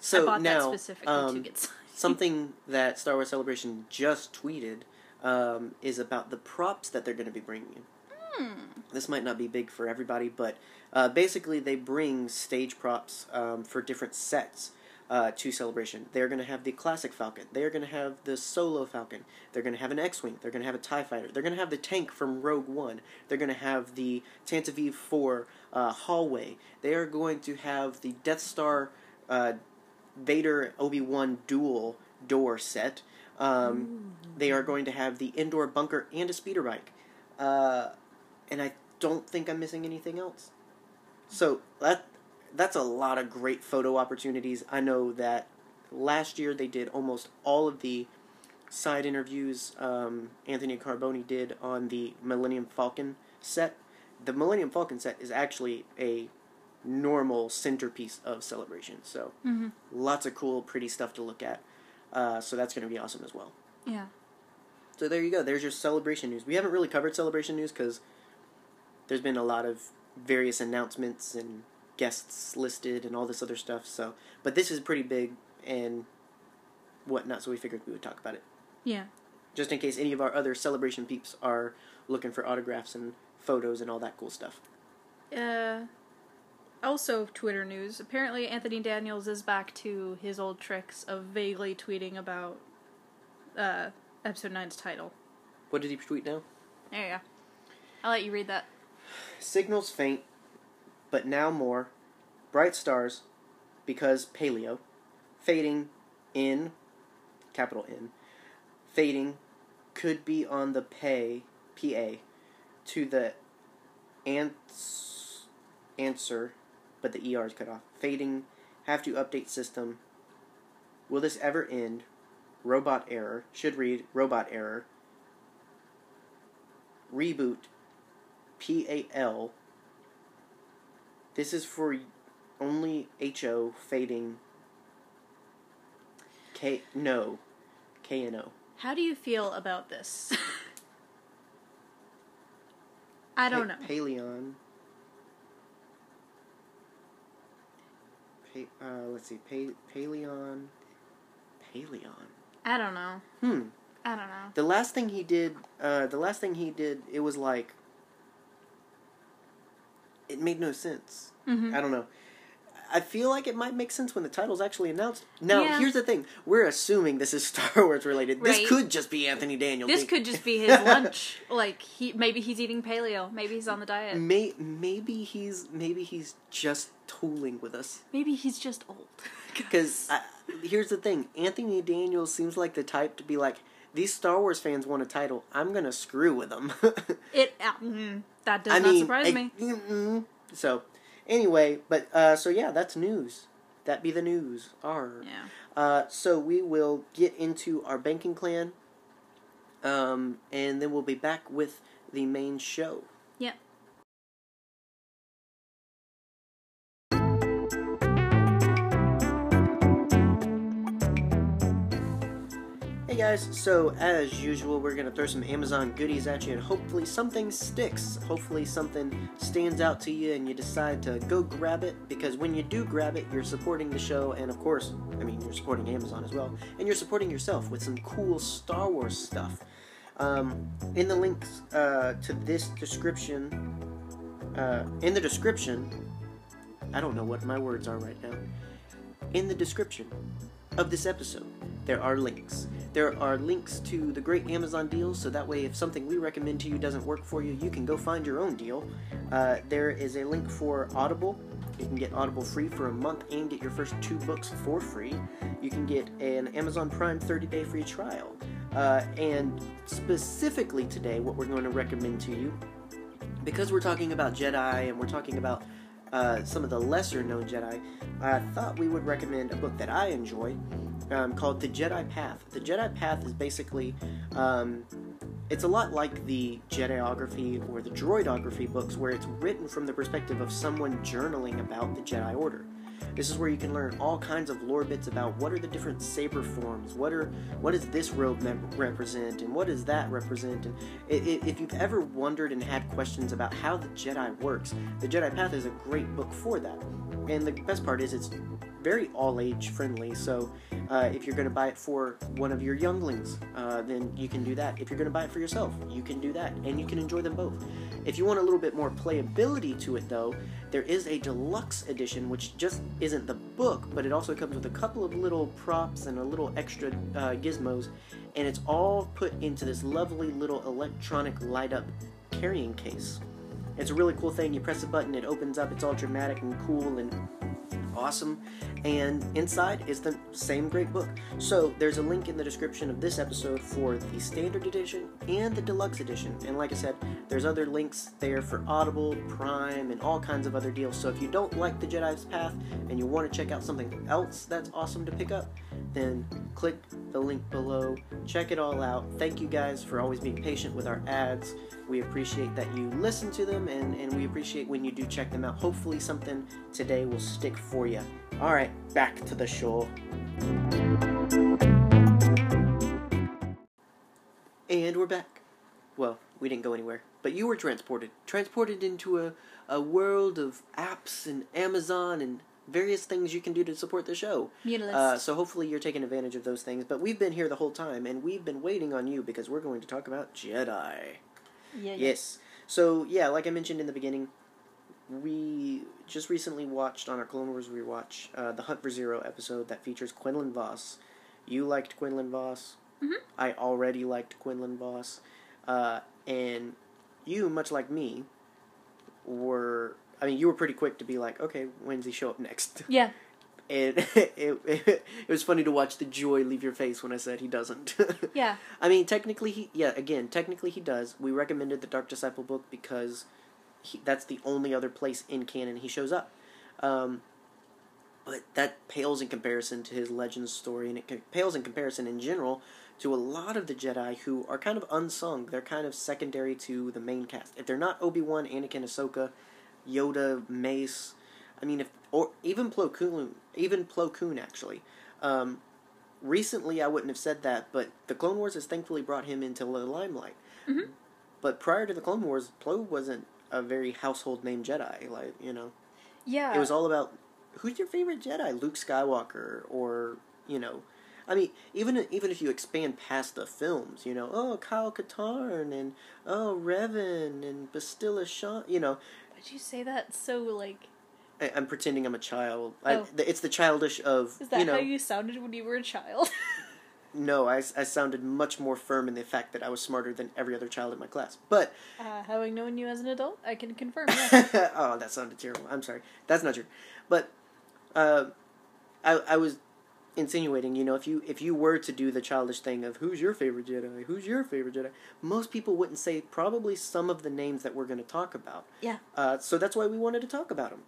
So
I bought
now,
that specifically
um,
to get signed.
something that Star Wars Celebration just tweeted um, is about the props that they're going to be bringing in.
Hmm.
This might not be big for everybody, but uh, basically they bring stage props um, for different sets uh, to Celebration. They're going to have the classic Falcon. They're going to have the solo Falcon. They're going to have an X-wing. They're going to have a Tie Fighter. They're going to have the tank from Rogue One. They're going to have the Tantive 4 uh, hallway. They are going to have the Death Star uh, Vader Obi Wan duel door set. Um, they are going to have the indoor bunker and a speeder bike. Uh, and I don't think I'm missing anything else. So that that's a lot of great photo opportunities. I know that last year they did almost all of the side interviews um, Anthony Carboni did on the Millennium Falcon set. The Millennium Falcon set is actually a normal centerpiece of Celebration. So
hmm
lots of cool, pretty stuff to look at. Uh, so that's going to be awesome as well.
Yeah.
So there you go. There's your celebration news. We haven't really covered celebration news because there's been a lot of various announcements and guests listed and all this other stuff. So, but this is pretty big and whatnot. So we figured we would talk about it
Yeah.
just in case any of our other celebration peeps are looking for autographs and photos and all that cool stuff.
Uh, also, Twitter news. Apparently, Anthony Daniels is back to his old tricks of vaguely tweeting about uh, episode 9's title.
What did he tweet now?
There you go. I'll let you read that.
Signals faint, but now more. Bright stars, because paleo. Fading in, capital N. Fading could be on the pay, PA, to the ans- answer, but the ER is cut off. Fading, have to update system. Will this ever end? Robot error. Should read robot error. Reboot. PAL. This is for only HO fading. K no. KNO.
How do you feel about this? I don't know.
Paleon. Pa- uh, let's see. Pa- Paleon. Paleon.
I don't know.
Hmm.
I don't know.
The last thing he did, uh, the last thing he did, it was like, it made no sense.
hmm
I don't know. I feel like it might make sense when the title's actually announced. Now,
Yeah.
here's the thing: we're assuming this is Star Wars related. This could just be Anthony Daniels.
This
They-
could just be his lunch. Like he, maybe he's eating paleo. Maybe he's on the diet.
May, maybe he's maybe he's just tooling with us.
Maybe he's just old.
Because here's the thing: Anthony Daniels seems like the type to be like, these Star Wars fans want a title. I'm gonna screw with them.
it uh, mm, that does
I
not
mean,
surprise
I-
me.
mm-mm. So, anyway, but uh, so yeah, that's news. That be the news. R.
Yeah.
Uh, so we will get into our banking clan, um, and then we'll be back with the main show. Guys, so as usual, we're gonna throw some Amazon goodies at you, and hopefully something sticks. Hopefully something stands out to you, and you decide to go grab it. Because when you do grab it, you're supporting the show, and of course, I mean, you're supporting Amazon as well, and you're supporting yourself with some cool Star Wars stuff. Um, in the links uh, to this description, uh, in the description, I don't know what my words are right now. In the description of this episode, there are links. There are links to the great Amazon deals, so that way, if something we recommend to you doesn't work for you, you can go find your own deal. Uh, there is a link for Audible. You can get Audible free for a month and get your first two books for free. You can get an Amazon Prime 30 day free trial. Uh, and specifically today, what we're going to recommend to you, because we're talking about Jedi and we're talking about uh, some of the lesser known Jedi, I thought we would recommend a book that I enjoy um, called The Jedi Path. The Jedi Path is basically, um, it's a lot like the Jediography or the Droidography books, where it's written from the perspective of someone journaling about the Jedi Order. This is where you can learn all kinds of lore bits about what are the different saber forms, what are what does this robe represent, and what does that represent. And if you've ever wondered and had questions about how the Jedi works, the Jedi Path is a great book for that. And the best part is it's very all age friendly. So uh, if you're going to buy it for one of your younglings, uh, then you can do that. If you're going to buy it for yourself, you can do that, and you can enjoy them both. If you want a little bit more playability to it, though, there is a deluxe edition, which just isn't the book, but it also comes with a couple of little props and a little extra uh, gizmos, and it's all put into this lovely little electronic light up carrying case. It's a really cool thing. You press a button, it opens up. It's all dramatic and cool and awesome. And inside is the same great book. So there's a link in the description of this episode for the standard edition and the deluxe edition. And like I said, there's other links there for Audible, Prime, and all kinds of other deals. So if you don't like the Jedi's Path and you want to check out something else that's awesome to pick up, then click the link below. Check it all out. Thank you guys for always being patient with our ads. We appreciate that you listen to them and, and we appreciate when you do check them out. Hopefully, something today will stick for you. All right, back to the show. And we're back. Well, we didn't go anywhere, but you were transported. Transported into a, a world of apps and Amazon and various things you can do to support the show. Uh, so hopefully you're taking advantage of those things. But we've been here the whole time, and we've been waiting on you because we're going to talk about Jedi.
yeah, yeah.
Yes. So yeah, like I mentioned in the beginning, we just recently watched on our Clone Wars rewatch uh, the Hunt for Zero episode that features Quinlan Vos. You liked Quinlan Vos.
Mhm.
I already liked Quinlan Vos, uh, and you, much like me, were. I mean, you were pretty quick to be like, okay, when's he show up next?
Yeah.
And it, it, it was funny to watch the joy leave your face when I said he doesn't.
Yeah.
I mean, technically, he yeah. Again, technically, he does. We recommended the Dark Disciple book because he, that's the only other place in canon he shows up. Um, but that pales in comparison to his Legends story, and it pales in comparison in general to a lot of the Jedi who are kind of unsung. They're kind of secondary to the main cast. If they're not Obi Wan, Anakin, Ahsoka, Yoda, Mace, I mean, if or even Plo Koon, even Plo Koon actually. Um, recently, I wouldn't have said that, but the Clone Wars has thankfully brought him into the limelight.
Mhm.
But prior to the Clone Wars, Plo wasn't a very household name Jedi. Like you know,
Yeah.
it was all about who's your favorite Jedi, Luke Skywalker, or you know, I mean, even even if you expand past the films, you know, oh Kyle Katarn and oh Revan and Bastila Shan, you know,
Why'd you say that so like?
I, I'm pretending I'm a child. I,
Oh.
it's the childish of
Is that
you know.
how you sounded when you were a child?
No, I, I sounded much more firm in the fact that I was smarter than every other child in my class. But
uh, having known you as an adult, I can confirm. Yeah.
oh, that sounded terrible. I'm sorry. That's not true. But uh, I I was insinuating, you know, if you if you were to do the childish thing of who's your favorite Jedi, who's your favorite Jedi, most people wouldn't say probably some of the names that we're going to talk about.
Yeah.
Uh, so that's why we wanted to talk about them.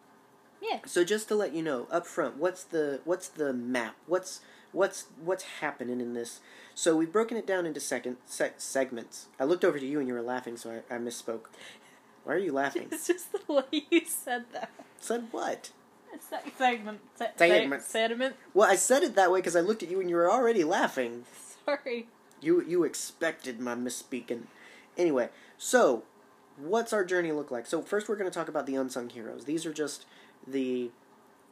yeah.
So just to let you know up front, what's the what's the map? What's what's what's happening in this? So we've broken it down into second se- segments. I looked over to you and you were laughing, so I, I misspoke. Why are you laughing?
It's just the way you said that.
Said what?
That segment. Se-
Segment.
se- sediment.
Well, I said it that way because I looked at you and you were already laughing.
Sorry.
You you expected my misspeaking. Anyway, so what's our journey look like? So first we're going to talk about the unsung heroes. These are just the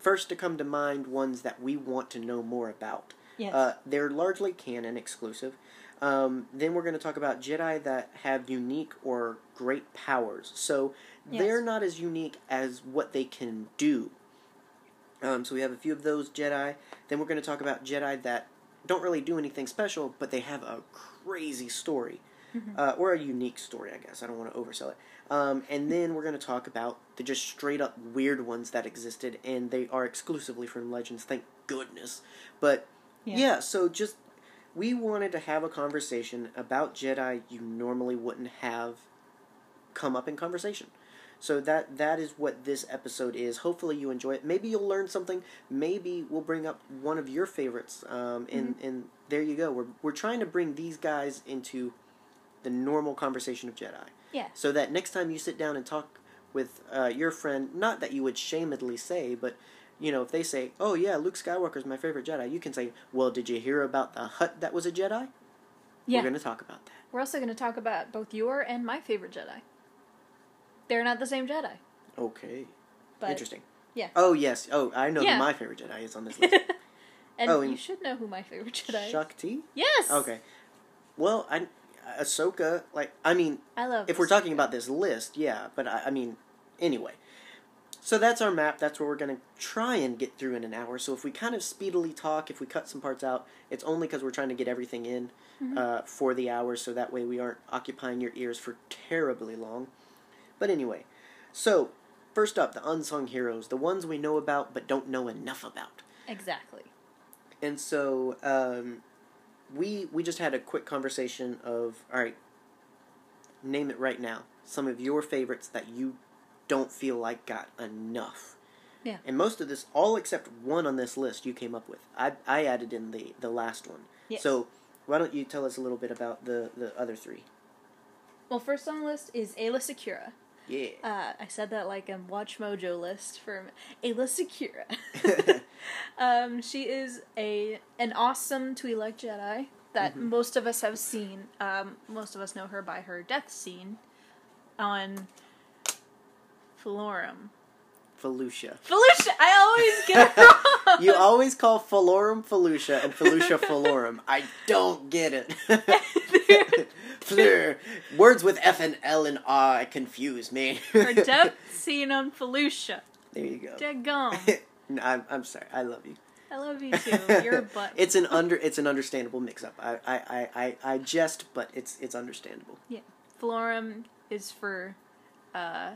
first to come to mind ones that we want to know more about.
Yes.
Uh, they're largely canon exclusive. Um, then we're going to talk about Jedi that have unique or great powers. So they're not as unique as what they can do. Um, so we have a few of those Jedi. Then we're going to talk about Jedi that don't really do anything special, but they have a crazy story.
Mm-hmm.
Uh, or a unique story, I guess. I don't want to oversell it. Um, and then we're going to talk about the just straight up weird ones that existed, and they are exclusively from Legends, thank goodness. But
Yeah.
yeah, so just we wanted to have a conversation about Jedi you normally wouldn't have come up in conversation. So that that is what this episode is. Hopefully you enjoy it. Maybe you'll learn something. Maybe we'll bring up one of your favorites. Um, and and there you go. We're we're trying to bring these guys into the normal conversation of Jedi.
Yeah.
So that next time you sit down and talk with uh, your friend, not that you would shamedly say, but you know, if they say, "Oh yeah, Luke Skywalker's my favorite Jedi," you can say, "Well, did you hear about the hut that was a Jedi?"
Yeah.
We're going to talk about that.
We're also going to talk about both your and my favorite Jedi. They're not the same Jedi,
Okay.
but
Interesting.
yeah.
Oh yes. Oh, I know
Yeah.
who my favorite Jedi is on this list.
and
Oh,
you should know who my favorite Jedi is.
Shaak Ti.
Yes.
Okay. Well, I Ahsoka. Like, I mean,
I love.
if we're talking about this list, yeah. But I, I mean, anyway. So that's our map. That's what we're going to try and get through in an hour. So if we kind of speedily talk, if we cut some parts out, it's only because we're trying to get everything in
Mm-hmm.
uh, for the hour, so that way we aren't occupying your ears for terribly long. But anyway, so first up, the unsung heroes, the ones we know about but don't know enough about.
exactly.
And so um, we we just had a quick conversation of all right, name it right now. Some of your favorites that you don't feel like got enough.
Yeah.
And most of this, all except one on this list, you came up with. I I added in the the last one.
Yes.
So why don't you tell us a little bit about the the other three?
Well, first on the list is Aayla Secura.
Yeah.
Uh, I said that like a Watch Mojo list for Aayla Secura. um, she is a an awesome Twi'lek Jedi that
Mhm.
most of us have seen. Um, most of us know her by her death scene on Florrum.
Felucia.
Felucia! I always get it wrong!
You always call Falorum Felucia and Felucia Falorum. I don't get it. Fleur. Words with F and L and R confuse me.
her death scene on Felucia.
There you go.
Daggum.
no, I'm, I'm sorry. I love you.
I love you too. You're a butt.
it's an under. It's an understandable mix-up. I, I, I, I, I jest, but it's it's understandable.
Yeah, Florrum is for uh,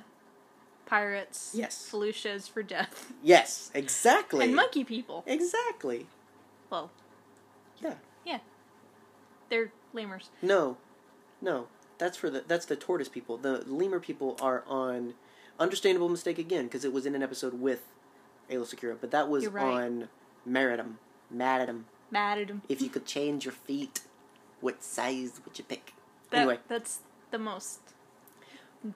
pirates.
Yes.
Felucia is for death.
Yes, exactly.
And monkey people.
Exactly.
Well,
Yeah.
Yeah, they're lemurs.
No, no. That's for the that's the tortoise people. The lemur people are on understandable mistake again because it was in an episode with Aayla Secura, but that was
right.
on Maridun. Maridun.
Mad at them.
If you could change your feet, what size would you pick?
That,
anyway,
That's the most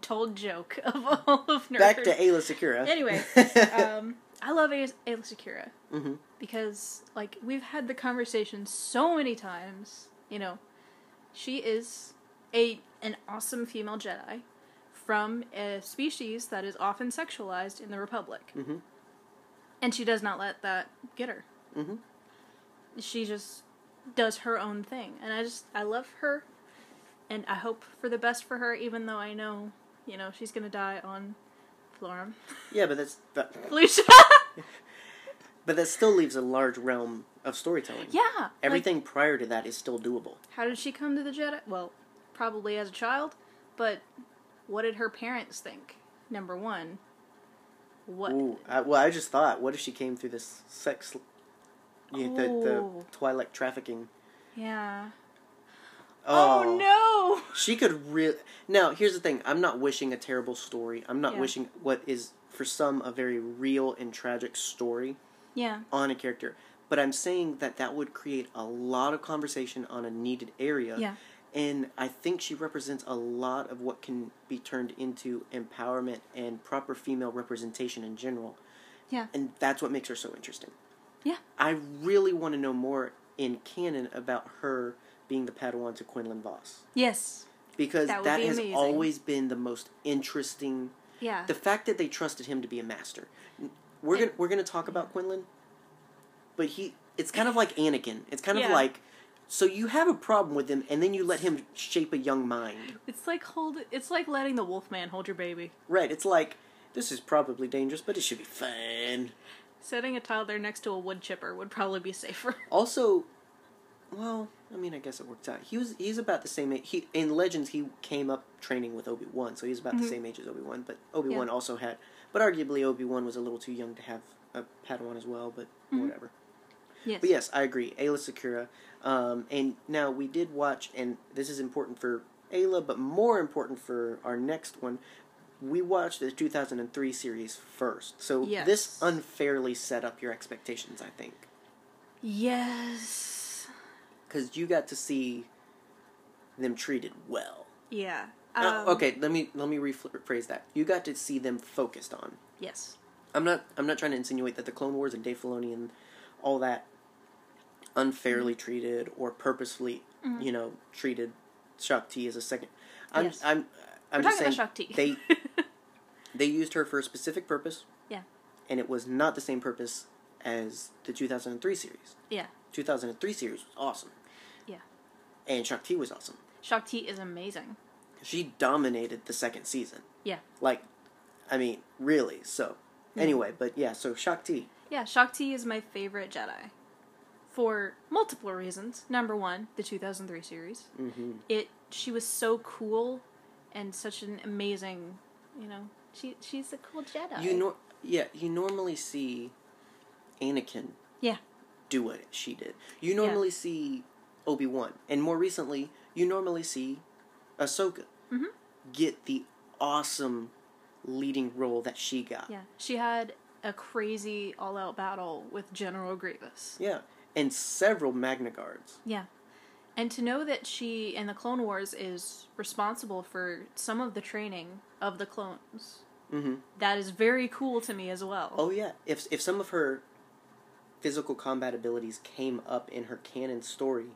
told joke of all of nerd.
back to Aayla Secura.
Anyway, um, I love Aayla Secura
hmm
because, like, we've had the conversation so many times. You know, she is a an awesome female Jedi from a species that is often sexualized in the Republic,
hmm
and she does not let that get her.
hmm
She just does her own thing, and I just I love her, and I hope for the best for her, even though I know, you know, she's gonna die on Florrum.
Yeah, but that's but,
Lucia.
but that still leaves a large realm of storytelling.
yeah. like,
Everything prior to that is still doable.
how did she come to the Jedi? Well, probably as a child, but what did her parents think? Number one. What?
Ooh, I, well, I just thought, what if she came through this sex, you know, the, the. Twi'lek trafficking?
Yeah.
Oh,
Oh, no.
She could really. Now, here's the thing. I'm not wishing a terrible story. I'm not
Yeah.
wishing what is for some a very real and tragic story
Yeah.
on a character. But I'm saying that that would create a lot of conversation on a needed area.
Yeah.
And I think she represents a lot of what can be turned into empowerment and proper female representation in general.
Yeah.
And that's what makes her so interesting.
Yeah.
I really want to know more in canon about her being the Padawan to Quinlan Vos.
Yes.
Because
That
that,
be
has
amazing.
always been the most interesting.
Yeah.
The fact that they trusted him to be a master. We're gonna we're gonna talk about Quinlan, but he it's kind of like Anakin. It's kind
Yeah.
of like so you have a problem with him, and then you let him shape a young mind.
It's like hold. It's like letting the Wolfman hold your baby.
Right? It's like this is probably dangerous, but it should be fun.
Setting a toddler next to a wood chipper would probably be safer.
Also, well, I mean, I guess it worked out. He was he's about the same age. He in Legends he came up training with Obi Wan, so he's about
Mhm.
the same age as Obi Wan. But Obi Wan also had, but arguably Obi Wan was a little too young to have a Padawan as well. But
Mhm.
whatever.
Yes.
But yes, I agree. Aayla Secura. Um, and now we did watch, and this is important for Ayla, but more important for our next one. We watched the 2003 series first, so
Yes.
this unfairly set up your expectations. I think
Yes.
Because you got to see them treated well.
Yeah.
Uh,
Um,
okay, let me let me rephrase that. You got to see them focused on.
Yes.
I'm not I'm not trying to insinuate that the Clone Wars and Dave Filoni and all that unfairly treated or purposefully,
Mhm.
you know, treated Shock Shaak Ti as a second. I'm
Yes.
I'm I'm
We're
just saying they they used her for a specific purpose.
Yeah.
And it was not the same purpose as the 2003 series.
yeah.
2003 series was awesome.
Yeah.
And Shaak Ti was awesome.
Shaak Ti is amazing.
She dominated the second season.
Yeah.
Like, I mean, really. So,
Yeah.
anyway, but yeah, so Shaak Ti.
Yeah, Shaak Ti is my favorite Jedi. For multiple reasons. Number one, the 2003 series.
Mm-hmm.
It she was so cool and such an amazing, you know, she she's a cool Jedi.
You nor- yeah, you normally see Anakin
Yeah.
do what she did. You normally see Obi Wan, and more recently, you normally see Ahsoka
Mhm.
get the awesome leading role that she got.
Yeah. She had a crazy all out battle with General Grievous.
Yeah, and several Magna Guards.
Yeah. And to know that she in the Clone Wars is responsible for some of the training of the clones.
Mm-hmm.
That is very cool to me as well.
Oh yeah, if if some of her physical combat abilities came up in her canon story,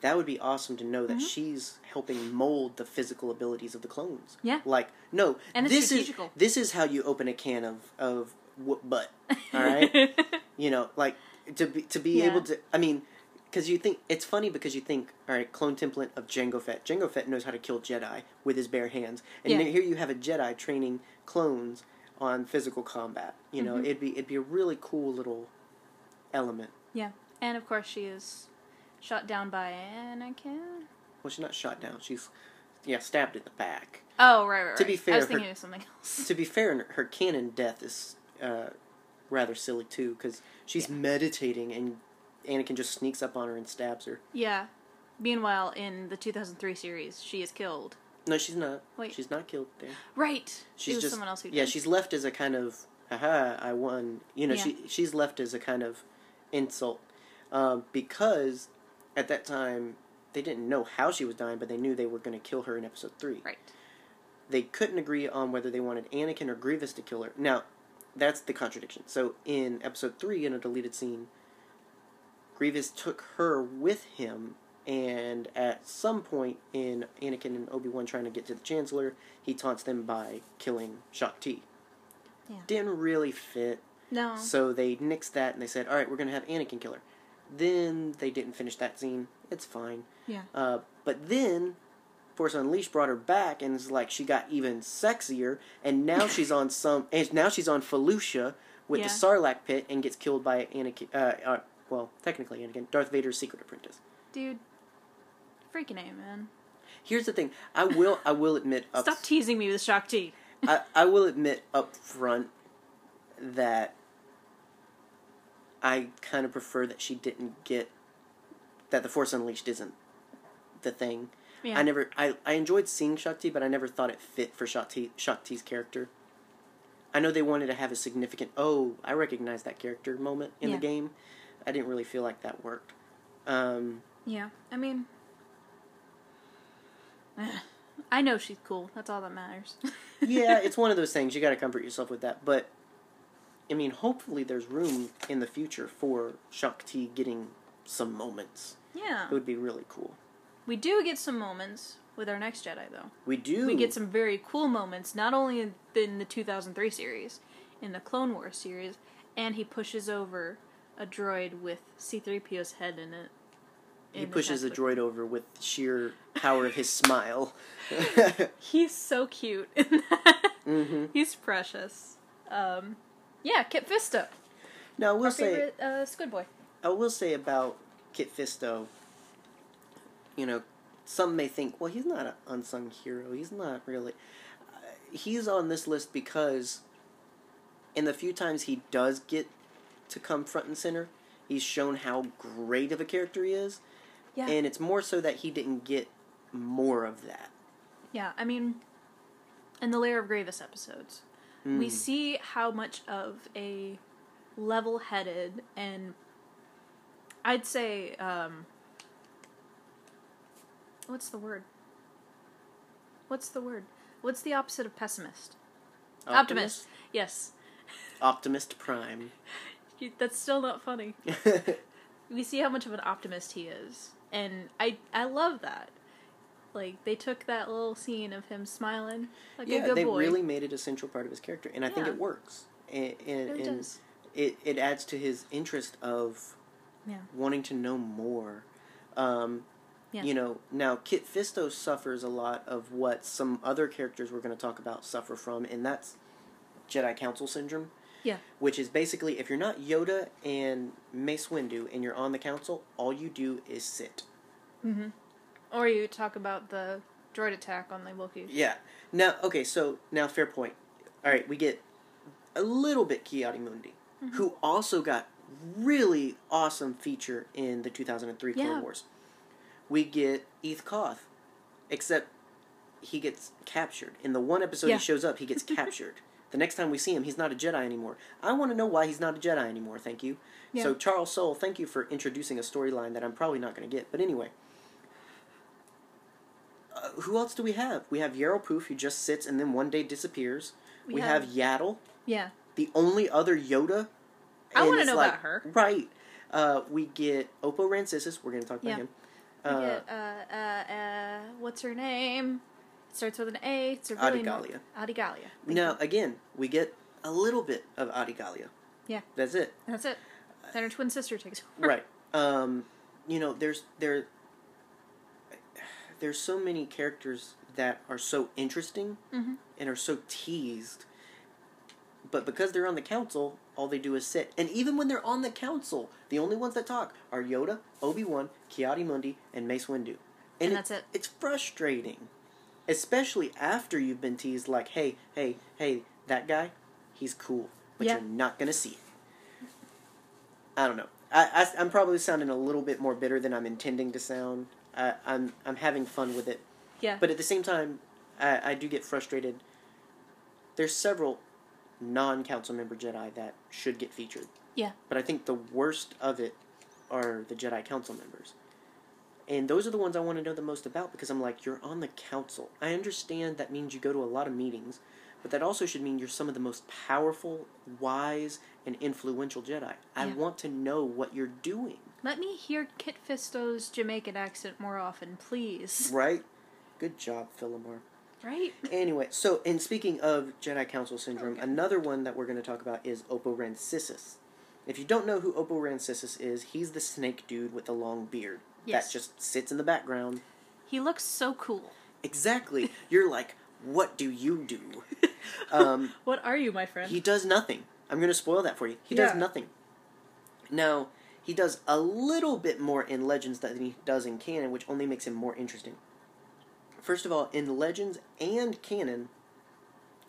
that would be awesome to know that
Mhm.
she's helping mold the physical abilities of the clones.
Yeah.
Like, no,
And
this is this is how you open a can of of whoop butt. All right, you know, like to be to be
Yeah.
able to. I mean, because you think it's funny because you think, all right, clone template of Jango Fett. Jango Fett knows how to kill Jedi with his bare hands, and
Yeah.
here you have a Jedi training clones on physical combat. You know,
Mhm.
it'd be it'd be a really cool little element.
yeah. And of course she is shot down by Anakin.
Well, she's not shot down. She's yeah stabbed in the back.
Oh, right, right, right.
To be
I
fair,
was
her-
thinking of something else.
To be fair, her canon death is uh, rather silly too because she's
Yeah.
meditating and Anakin just sneaks up on her and stabs her.
Yeah. Meanwhile, in the 2003 series, she is killed.
No, she's not.
Wait.
she's not killed there.
Right.
She's
was
just
someone else who
yeah.
did.
She's left as a kind of haha, I won. You know,
Yeah.
she she's left as a kind of insult um, because at that time they didn't know how she was dying, but they knew they were going to kill her in episode three.
Right.
They couldn't agree on whether they wanted Anakin or Grievous to kill her. Now, that's the contradiction. So in episode three, in a deleted scene, Grievous took her with him, and at some point in Anakin and Obi Wan trying to get to the Chancellor, he taunts them by killing Shaak Ti.
Yeah.
Didn't really fit,
No.
so they nixed that and they said, "All right, we're gonna have Anakin kill her." Then they didn't finish that scene. It's fine.
Yeah.
Uh, but then Force Unleashed brought her back, and it's like she got even sexier, and now she's on some, and now she's on Felucia with
Yeah.
the Sarlacc pit and gets killed by Anakin. Uh, uh, well, technically Anakin, Darth Vader's secret apprentice.
Dude. Freaking A, man.
Here's the thing: I will, I will admit up,
Stop teasing me with Shaak Ti.
I, I will admit up front that I kind of prefer that she didn't get that the Force Unleashed isn't the thing.
Yeah.
I never I, I enjoyed seeing Shaak Ti, but I never thought it fit for Shaak Ti Shakti's character. I know they wanted to have a significant oh, I recognize that character moment in
Yeah.
the game. I didn't really feel like that worked. Um,
Yeah. I mean. I know she's cool. That's all that matters.
yeah, it's one of those things you got to comfort yourself with that, but I mean, hopefully there's room in the future for Shaak Ti getting some moments.
yeah.
It would be really cool.
We do get some moments with our next Jedi, though.
We do.
We get some very cool moments, not only in, in the 2003 series, in the Clone Wars series, and he pushes over a droid with C3PO's head in it.
He
in
pushes a droid over with sheer power of his smile.
He's so cute in that.
hmm
He's precious. Um, yeah, Kit Fisto,
Now I will
our
say,
favorite uh, Squid Boy.
I will say about Kit Fisto, you know, some may think, well, he's not an unsung hero. He's not really. Uh, he's on this list because, in the few times he does get to come front and center, he's shown how great of a character he is.
Yeah.
And it's more so that he didn't get more of that.
Yeah, I mean, in the Lair of Grievous episodes, we
Mm.
see how much of a level headed and I'd say, um, what's the word? What's the word? What's the opposite of pessimist? Optimist. Yes.
Optimist Prime.
That's still not funny. we see how much of an optimist he is and i i love that like they took that little scene of him smiling like a
yeah,
good
they
boy
really made it a central part of his character, and I think it works. And, and,
It
and
does.
it it adds to his interest of
yeah
wanting to know more. Um,
Yeah.
You know, now Kit Fisto suffers a lot of what some other characters we're going to talk about suffer from, and that's Jedi Council syndrome.
Yeah.
Which is basically if you're not Yoda and Mace Windu and you're on the council, all you do is sit.
mm-hmm. Or you talk about the droid attack on the Wookiees.
Yeah. Now, okay, so now fair point. All right, we get a little bit Ki-Adi-Mundi,
Mm-hmm.
who also got really awesome feature in the 2003 Clone
Yeah.
Wars. We get Eeth Koth, except he gets captured. In the one episode
Yeah.
he shows up, he gets captured. The next time we see him, he's not a Jedi anymore. I want to know why he's not a Jedi anymore. Thank you.
Yeah.
So Charles Soule, thank you for introducing a storyline that I'm probably not going to get. But anyway, uh, who else do we have? We have Yarael Poof, who just sits and then one day disappears. We,
We
have,
have-
Yaddle,
Yeah.
the only other Yoda.
I
and
wanna know
like-
about her.
Right. Uh, we get Oppo Rancisis. We're going to talk about
Yeah.
him.
We
Uh,
get, uh, uh, uh, what's her name? It starts with an A. It's a really Adi
Gallia.
Adigalia. Thank
now,
you.
again, we get a little bit of Adi Gallia.
Yeah.
That's it.
That's it. Then her twin sister takes over.
right. Um, you know, there's there. There's so many characters that are so interesting
Mhm.
and are so teased, but because they're on the council, all they do is sit. And even when they're on the council, the only ones that talk are Yoda, Obi Wan, Ki-Adi-Mundi, and Mace Windu.
And
it-
that's it.
It's frustrating, especially after you've been teased like, "Hey, hey, hey, that guy, he's cool, but
Yeah.
you're not gonna see it." I don't know. I, I, I'm probably sounding a little bit more bitter than I'm intending to sound. I, I'm I'm having fun with it,
Yeah.
but at the same time, I, I do get frustrated. There's several non-council member Jedi that should get featured.
Yeah.
But I think the worst of it are the Jedi Council members. And those are the ones I want to know the most about because I'm like, you're on the council. I understand that means you go to a lot of meetings, but that also should mean you're some of the most powerful, wise, and influential Jedi. I
Yeah.
want to know what you're doing,
Let me hear Kit Fisto's Jamaican accent more often, please.
right? Good job, Philomar.
Right?
Anyway, so and speaking of Jedi Council syndrome,
Okay.
another one that we're going to talk about is Oppo Rancisis. If you don't know who Oppo Rancisis is, he's the snake dude with the long beard
Yes.
that just sits in the background.
He looks so cool.
Exactly. You're like, what do you do? Um,
What are you, my friend?
he does nothing. I'm going to spoil that for you. He does nothing. Now, he does a little bit more in Legends than he does in canon, which only makes him more interesting. First of all, in Legends and canon,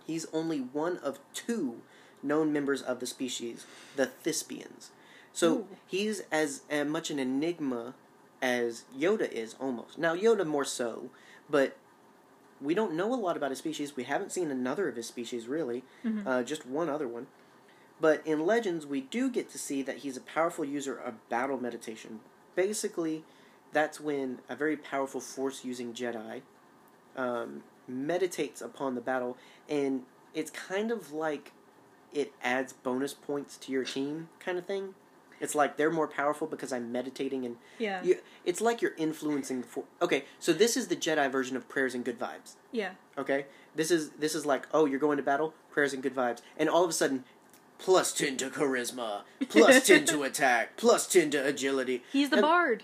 he's only one of two known members of the species, the Thisspiasians. So
Ooh.
he's as much an enigma as Yoda is, almost. Now, Yoda more so, but we don't know a lot about his species. We haven't seen another of his species, really,
Mhm.
uh, just one other one. But in Legends, we do get to see that he's a powerful user of battle meditation. Basically, that's when a very powerful force using Jedi um, meditates upon the battle, and it's kind of like it adds bonus points to your team, kind of thing. It's like they're more powerful because I'm meditating, and
yeah.
you, it's like you're influencing. The for, okay, so this is the Jedi version of prayers and good vibes.
Yeah.
Okay, this is this is like oh you're going to battle, prayers and good vibes, and all of a sudden, plus ten to charisma, plus ten to attack, plus ten to agility.
He's the
And-
bard.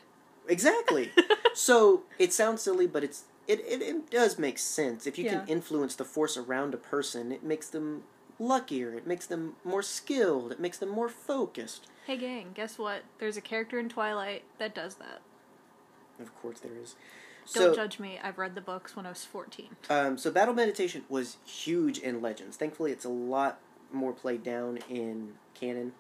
Exactly. so it sounds silly, but it's it, it, it does make sense. If you
Yeah.
can influence the force around a person, it makes them luckier. It makes them more skilled. It makes them more focused.
Hey, gang, guess what? There's a character in Twilight that does that.
Of course there is.
Don't
So,
judge me. I've read the books when I was 14.
um, so battle meditation was huge in Legends. Thankfully, it's a lot more played down in canon.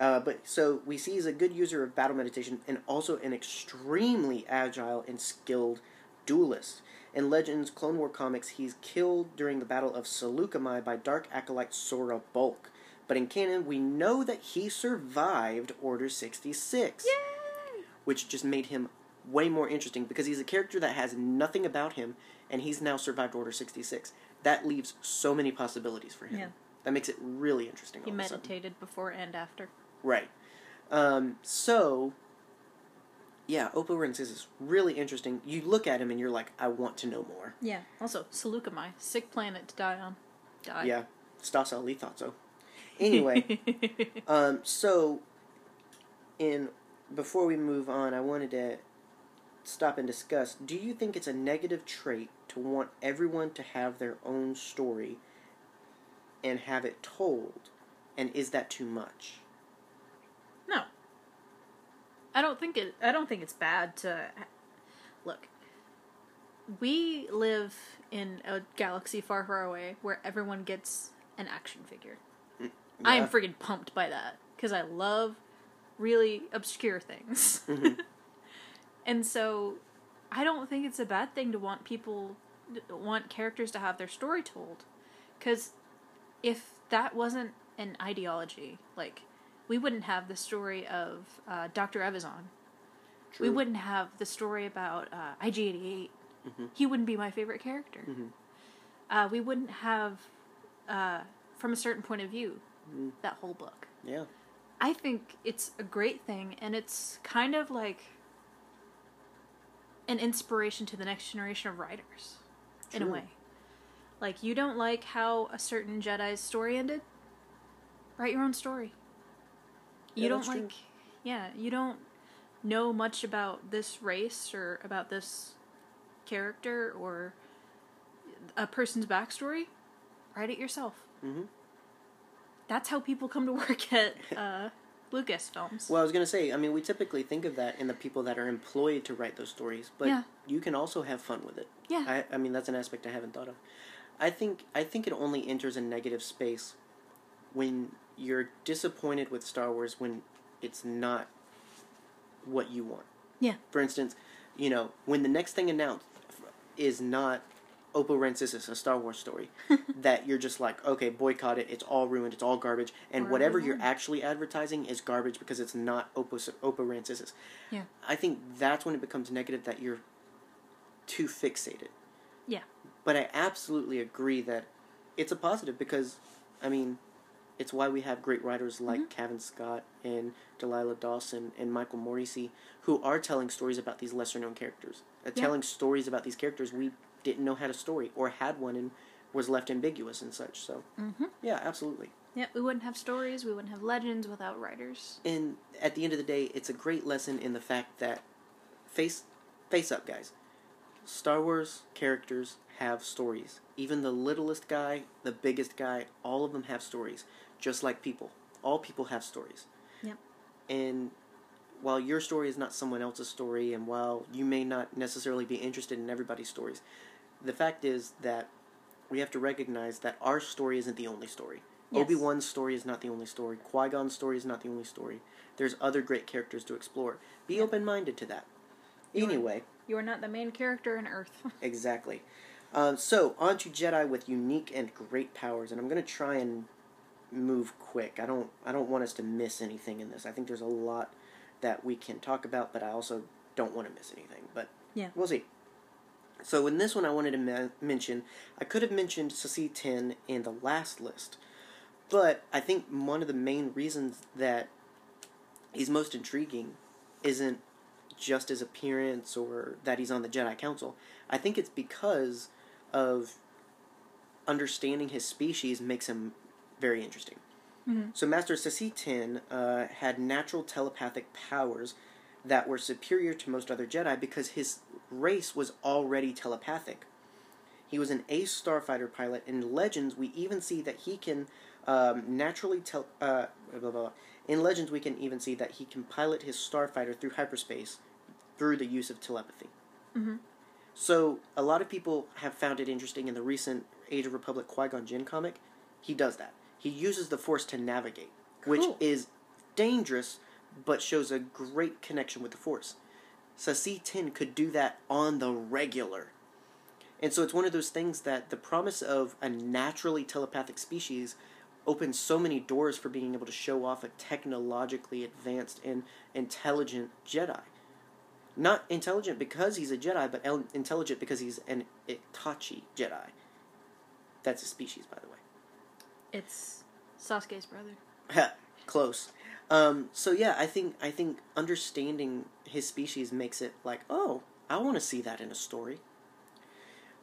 Uh, but so we see he's a good user of battle meditation and also an extremely agile and skilled duelist. In Legends Clone War comics, he's killed during the Battle of Saleucami by Dark Acolyte Sora Bulq. But in canon, we know that he survived Order 66
Yay!
which just made him way more interesting because he's a character that has nothing about him and he's now survived Order 66. That leaves so many possibilities for him.
Yeah.
That makes it really interesting.
He
all of a
meditated before and after.
Right. Um, so, yeah, Oppo Rancisis is really interesting. You look at him and you're like, I want to know more.
Yeah. Also, Saleucami, sick planet to die on. Die.
Yeah, Stass Allie thought so. Anyway, um, so in before we move on, I wanted to stop and discuss. Do you think it's a negative trait to want everyone to have their own story and have it told? And is that too much?
No. I don't think it. I don't think it's bad to look. We live in a galaxy far, far away where everyone gets an action figure. I am freaking pumped by that because I love really obscure things.
Mhm.
and so, I don't think it's a bad thing to want people want characters to have their story told, because if that wasn't an ideology, like we wouldn't have the story of uh, Doctor Evazan. We wouldn't have the story about uh, IG88.
Mhm.
He wouldn't be my favorite character.
Mhm.
Uh, we wouldn't have, uh, from a certain point of view,
Mhm.
that whole book.
Yeah.
I think it's a great thing, and it's kind of like an inspiration to the next generation of writers, in a way. Like, you don't like how a certain Jedi's story ended? Write your own story. You
Yeah,
don't
that's true.
like, yeah, you don't know much about this race or about this character or a person's backstory. Write it yourself.
hmm
That's how people come to work at uh, Lucasfilms.
Well, I was going to say, I mean, we typically think of that in the people that are employed to write those stories, but
Yeah.
you can also have fun with it.
yeah.
I, I mean, that's an aspect I haven't thought of. I think I think it only enters a negative space when you're disappointed with Star Wars when it's not what you want.
Yeah.
For instance, you know, when the next thing announced is not Oppo Rancisis, a Star Wars story, that you're just like, okay, boycott it. It's all ruined. It's all garbage. And
Or
whatever you're actually advertising is garbage because it's not Oppo Oppo Rancisis.
Yeah.
I think that's when it becomes negative that you're too fixated. But I absolutely agree that it's a positive because, I mean, it's why we have great writers like
Mm-hmm.
Cavan Scott and Delilah Dawson and Michael Moreci who are telling stories about these lesser known characters. Uh,
Yeah.
Telling stories about these characters we didn't know had a story or had one and was left ambiguous and such. So,
Mm-hmm.
yeah, absolutely.
Yeah, we wouldn't have stories, we wouldn't have legends without writers.
And at the end of the day, it's a great lesson in the fact that face face up, guys. Star Wars characters have stories. Even the littlest guy, the biggest guy, all of them have stories, just like people. All people have stories.
Yep.
And while your story is not someone else's story, and while you may not necessarily be interested in everybody's stories, the fact is that we have to recognize that our story isn't the only story.
Yes.
Obi Wan's story is not the only story. Qui Gon's story is not the only story. There's other great characters to explore. Be
Yeah.
open minded to that.
You are-
Anyway,
You are not the main character in Earth.
exactly. Um, so, on to Jedi with unique and great powers, and I'm going to try and move quick. I don't, I don't want us to miss anything in this. I think there's a lot that we can talk about, but I also don't want to miss anything. But
Yeah.
we'll see. So, in this one, I wanted to me- mention, I could have mentioned Saesee Tiin in the last list, but I think one of the main reasons that he's most intriguing isn't just his appearance or that he's on the Jedi Council. I think it's because of understanding his species makes him very interesting.
Mhm.
So Master Saesee Tiin uh, had natural telepathic powers that were superior to most other Jedi because his race was already telepathic. He was an ace starfighter pilot. In Legends, we even see that he can um, naturally tell. uh, blah, blah, blah. In Legends, we can even see that he can pilot his starfighter through hyperspace through the use of telepathy.
hmm
So a lot of people have found it interesting in the recent Age of Republic Qui Gon Jinn comic. He does that. He uses the Force to navigate, which is dangerous, but shows a great connection with the Force. So Saesee Tiin could do that on the regular. And so it's one of those things that the promise of a naturally telepathic species opens so many doors for being able to show off a technologically advanced and intelligent Jedi. Not intelligent because he's a Jedi, but el- intelligent because he's an Iktotchi Jedi. That's a species, by the way.
It's Sasuke's brother.
Close. Um, so yeah, I think I think understanding his species makes it like, oh, I want to see that in a story.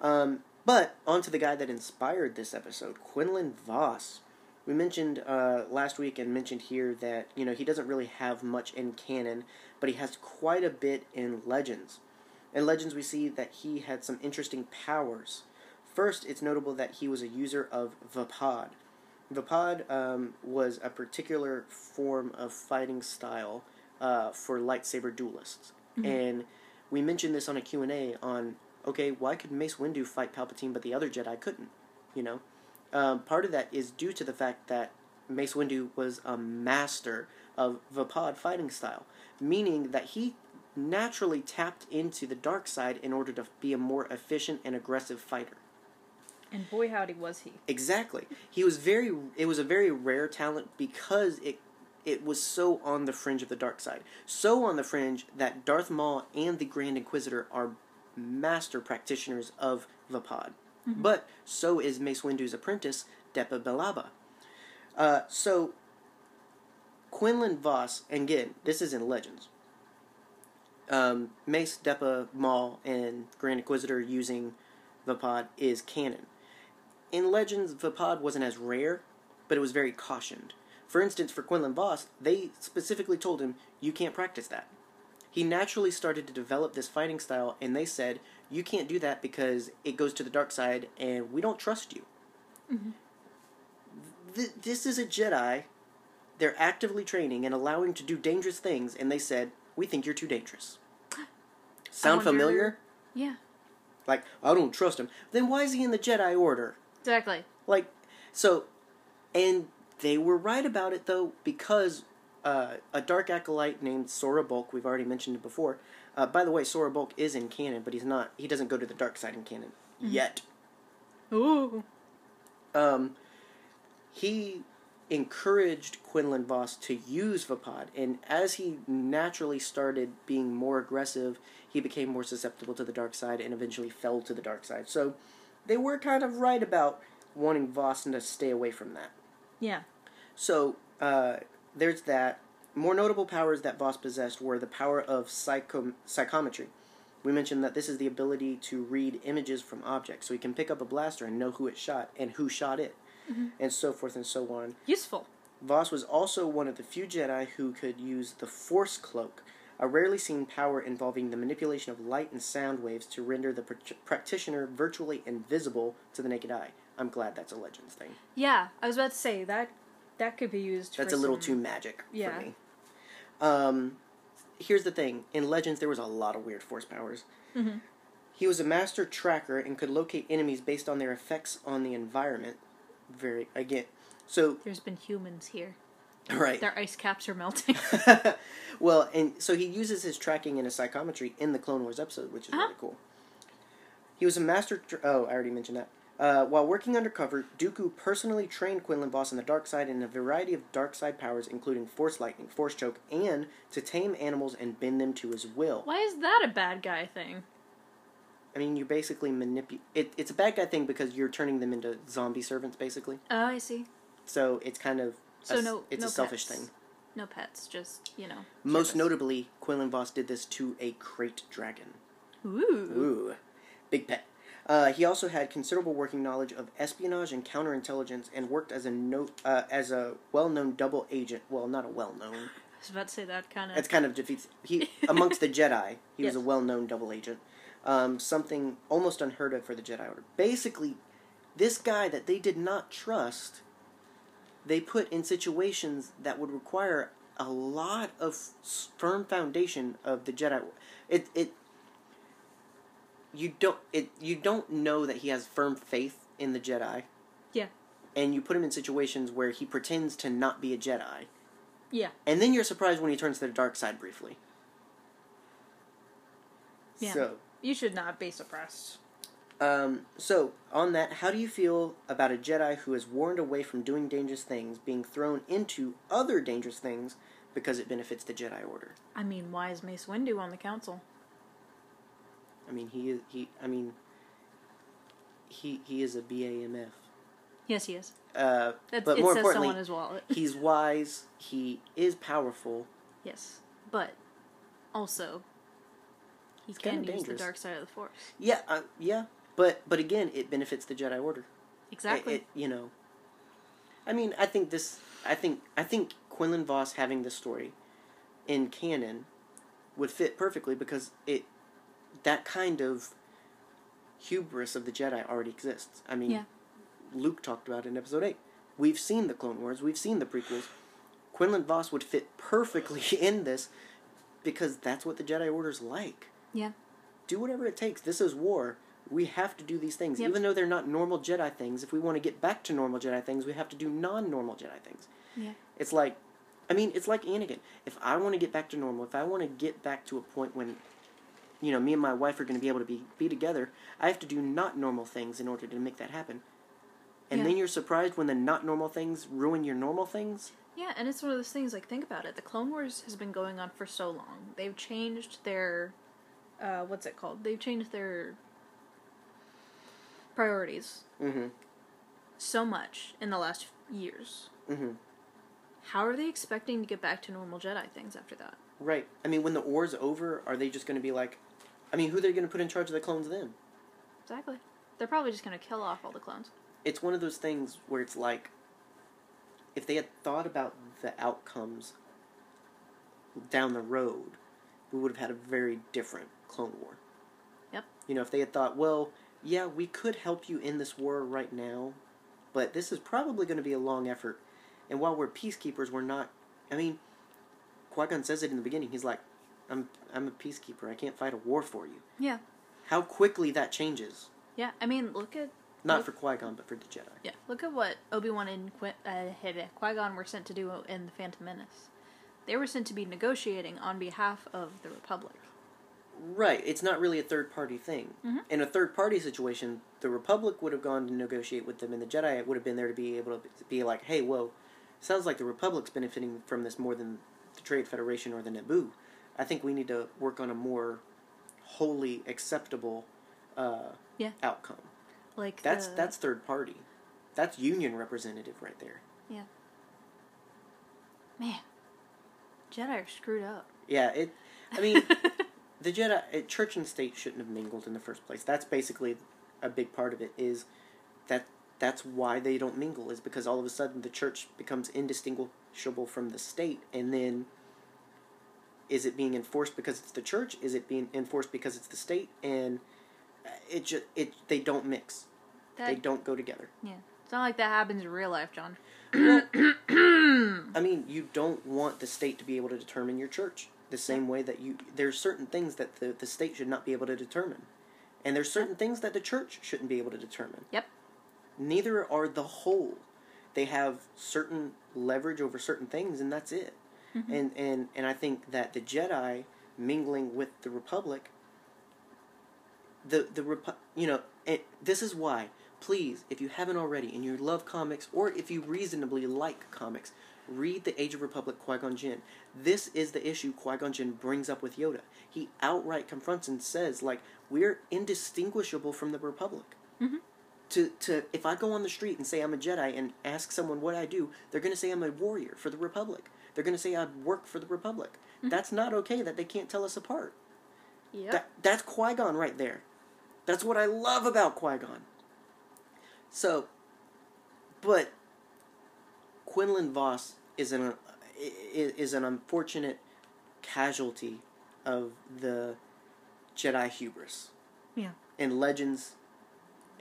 Um, but on to the guy that inspired this episode, Quinlan Vos. We mentioned uh, last week and mentioned here that you know he doesn't really have much in canon, but he has quite a bit in Legends. In Legends, we see that he had some interesting powers. First, it's notable that he was a user of Vaapad. Vaapad um, was a particular form of fighting style uh, for lightsaber duelists, and we mentioned this on a Q and A on okay, why could Mace Windu fight Palpatine but the other Jedi couldn't? You know, um, part of that is due to the fact that Mace Windu was a master of Vaapad fighting style, meaning that he naturally tapped into the dark side in order to be a more efficient and aggressive fighter.
And boy, howdy was he.
Exactly. He was very. It was a very rare talent because it it was so on the fringe of the dark side, so on the fringe that Darth Maul and the Grand Inquisitor are master practitioners of Vaapad. But so is Mace Windu's apprentice, Depa Billaba. Uh, so Quinlan Vos, and again, this is in Legends. Um, Mace, Depa, Maul, and Grand Inquisitor using Vaapad is canon. In Legends, Vaapad wasn't as rare, but it was very cautioned. For instance, for Quinlan Vos, they specifically told him, you can't practice that. He naturally started to develop this fighting style, and they said, you can't do that because it goes to the dark side, and we don't trust you. Th- this is a Jedi. They're actively training and allowing to do dangerous things, and they said, we think you're too dangerous. Sound
wonder-
familiar?
Yeah,
Like, I don't trust him. Then why is he in the Jedi Order?
exactly.
Like, so, and they were right about it though because uh, a dark acolyte named Sora Bulq, we've already mentioned it before. Uh, by the way, Sora Bulq is in canon, but he's not. He doesn't go to the dark side in canon yet.
Ooh.
Um, he encouraged Quinlan Vos to use Vaapad, and as he naturally started being more aggressive, he became more susceptible to the dark side and eventually fell to the dark side. So they were kind of right about wanting Vos to stay away from that.
Yeah.
So uh, there's that. More notable powers that Vos possessed were the power of psycho- psychometry. We mentioned that this is the ability to read images from objects, so he can pick up a blaster and know who it shot and who shot it, mm-hmm. and so forth and so on.
Useful.
Vos was also one of the few Jedi who could use the Force Cloak, a rarely seen power involving the manipulation of light and sound waves to render the pr- practitioner virtually invisible to the naked eye. I'm glad that's a Legends thing.
Yeah, I was about to say that that could be used.
That's a little
some-
too magic
Yeah.
for me. Um, here's the thing: in Legends, there was a lot of weird force powers.
Mhm.
He was a master tracker and could locate enemies based on their effects on the environment. Very again, so
There's been humans here.
right.
Their ice caps are melting.
well, and so he uses his tracking and his psychometry in the Clone Wars episode, which is
Uh-huh.
really cool. He was a master. Tr- oh, I already mentioned that. Uh, while working undercover, Dooku personally trained Quinlan Vos on the dark side in a variety of dark side powers, including Force Lightning, Force Choke, and to tame animals and bend them to his will.
Why is that a bad guy thing?
I mean, you're basically manipulate. It, it's a bad guy thing because you're turning them into zombie servants, basically.
Oh, I see.
So it's kind of.
So no,
It's
no
a selfish
pets.
thing.
No pets, just you know.
Most
service.
notably, Quinlan Vos did this to a krayt dragon.
Ooh.
Ooh, big pet. Uh, he also had considerable working knowledge of espionage and counterintelligence, and worked as a no, uh, as a well-known double agent. Well, not a well-known.
I was about to say that kind of.
It's kind of defeats he amongst the Jedi. He was a well-known double agent. Um, something almost unheard of for the Jedi Order. Basically, this guy that they did not trust, they put in situations that would require a lot of firm foundation of the Jedi. It it you don't it you don't know that he has firm faith in the Jedi.
Yeah.
And you put him in situations where he pretends to not be a Jedi,
Yeah.
and then you're surprised when he turns to the dark side briefly.
Yeah.
So,
You should not be suppressed.
um, so on that, how do you feel about a Jedi who is warned away from doing dangerous things being thrown into other dangerous things because it benefits the Jedi Order?
I mean, why is Mace Windu on the council?
I mean, he is he. I mean, he he is a BAMF.
Yes, he is.
Uh,
That's,
but
it
more
says
importantly,
on his wallet.
he's wise. He is powerful.
yes, but also he
It's
can use the dark side of the force.
Yeah, uh, yeah. But but again, it benefits the Jedi Order. It-
Exactly.
it- you know. I mean, I think this. I think I think Quinlan Vos having this story in canon would fit perfectly because it that kind of hubris of the Jedi already exists. I mean,
Yeah.
Luke talked about it in Episode Eight. We've seen the Clone Wars. We've seen the prequels. Quinlan Vos would fit perfectly in this because that's what the Jedi Order's like
yeah.
do whatever it takes. This is war. We have to do these things.
Yep.
Even though they're not normal Jedi things, if we want to get back to normal Jedi things, we have to do non normal Jedi things.
Yeah.
It's like, I mean, it's like Anakin. If I want to get back to normal, if I want to get back to a point when, you know, me and my wife are going to be able to be, be together, I have to do not normal things in order to make that happen. And
Yeah.
then you're surprised when the not normal things ruin your normal things.
Yeah, and it's one of those things like think about it. The Clone Wars has been going on for so long. They've changed their uh what's it called? They've changed their priorities
Mm-hmm.
so much in the last years.
Mm-hmm.
How are they expecting to get back to normal Jedi things after that?
Right. I mean, when the war's over, are they just going to be like, I mean, who they're they going to put in charge of the clones then?
Exactly. They're probably just going to kill off all the clones.
it's one of those things where it's like if they had thought about the outcomes down the road, we would have had a very different Clone War.
Yep.
You know, if they had thought, well, yeah, we could help you in this war right now, but this is probably going to be a long effort. And while we're peacekeepers, we're not. I mean, Qui Gon says it in the beginning. He's like, "I'm I'm a peacekeeper. I can't fight a war for you."
Yeah.
How quickly that changes.
Yeah, I mean, look at
Not
Look-
for Qui Gon, but for the Jedi.
yeah, look at what Obi Wan and Qui uh, Gon were sent to do in the Phantom Menace. They were sent to be negotiating on behalf of the Republic.
Right. It's not really a third party thing.
Mhm.
In a third party situation, the Republic would have gone to negotiate with them, and the Jedi would have been there to be able to be like, hey, whoa, sounds like the Republic's benefiting from this more than the Trade Federation or the Naboo. I think we need to work on a more wholly acceptable uh,
Yeah.
outcome.
Like
That's
the-
that's third party. That's union representative right there. Yeah.
Man. Jedi are screwed up.
Yeah, it. I mean, the Jedi, church and state shouldn't have mingled in the first place. That's basically a big part of it. Is that that's why they don't mingle is because all of a sudden the church becomes indistinguishable from the state, and then is it being enforced because it's the church? Is it being enforced because it's the state? And it just it they don't mix.
that,
They don't go together.
yeah, it's not like that happens in real life, John.
I mean, you don't want the state to be able to determine your church the same way that you. There's certain things that the, the state should not be able to determine, and there's certain things that the church shouldn't be able to determine.
Yep.
Neither are the whole. They have certain leverage over certain things, and that's it.
Mhm.
And and and I think that the Jedi mingling with the Republic. The the Repu- you know this is why please, if you haven't already and you love comics, or if you reasonably like comics, read The Age of Republic Qui Gon Jinn. This is the issue Qui Gon Jinn brings up with Yoda. He outright confronts and says, like, we're indistinguishable from the Republic.
Mhm.
To, to if I go on the street and say I'm a Jedi and ask someone what I do, they're going to say I'm a warrior for the Republic. They're going to say I work for the Republic. Mm-hmm. That's not okay that they can't tell us apart.
Yep.
That, that's Qui Gon right there. That's what I love about Qui Gon. So, but Quinlan Vos is an is an unfortunate casualty of the Jedi hubris.
Yeah.
In Legends,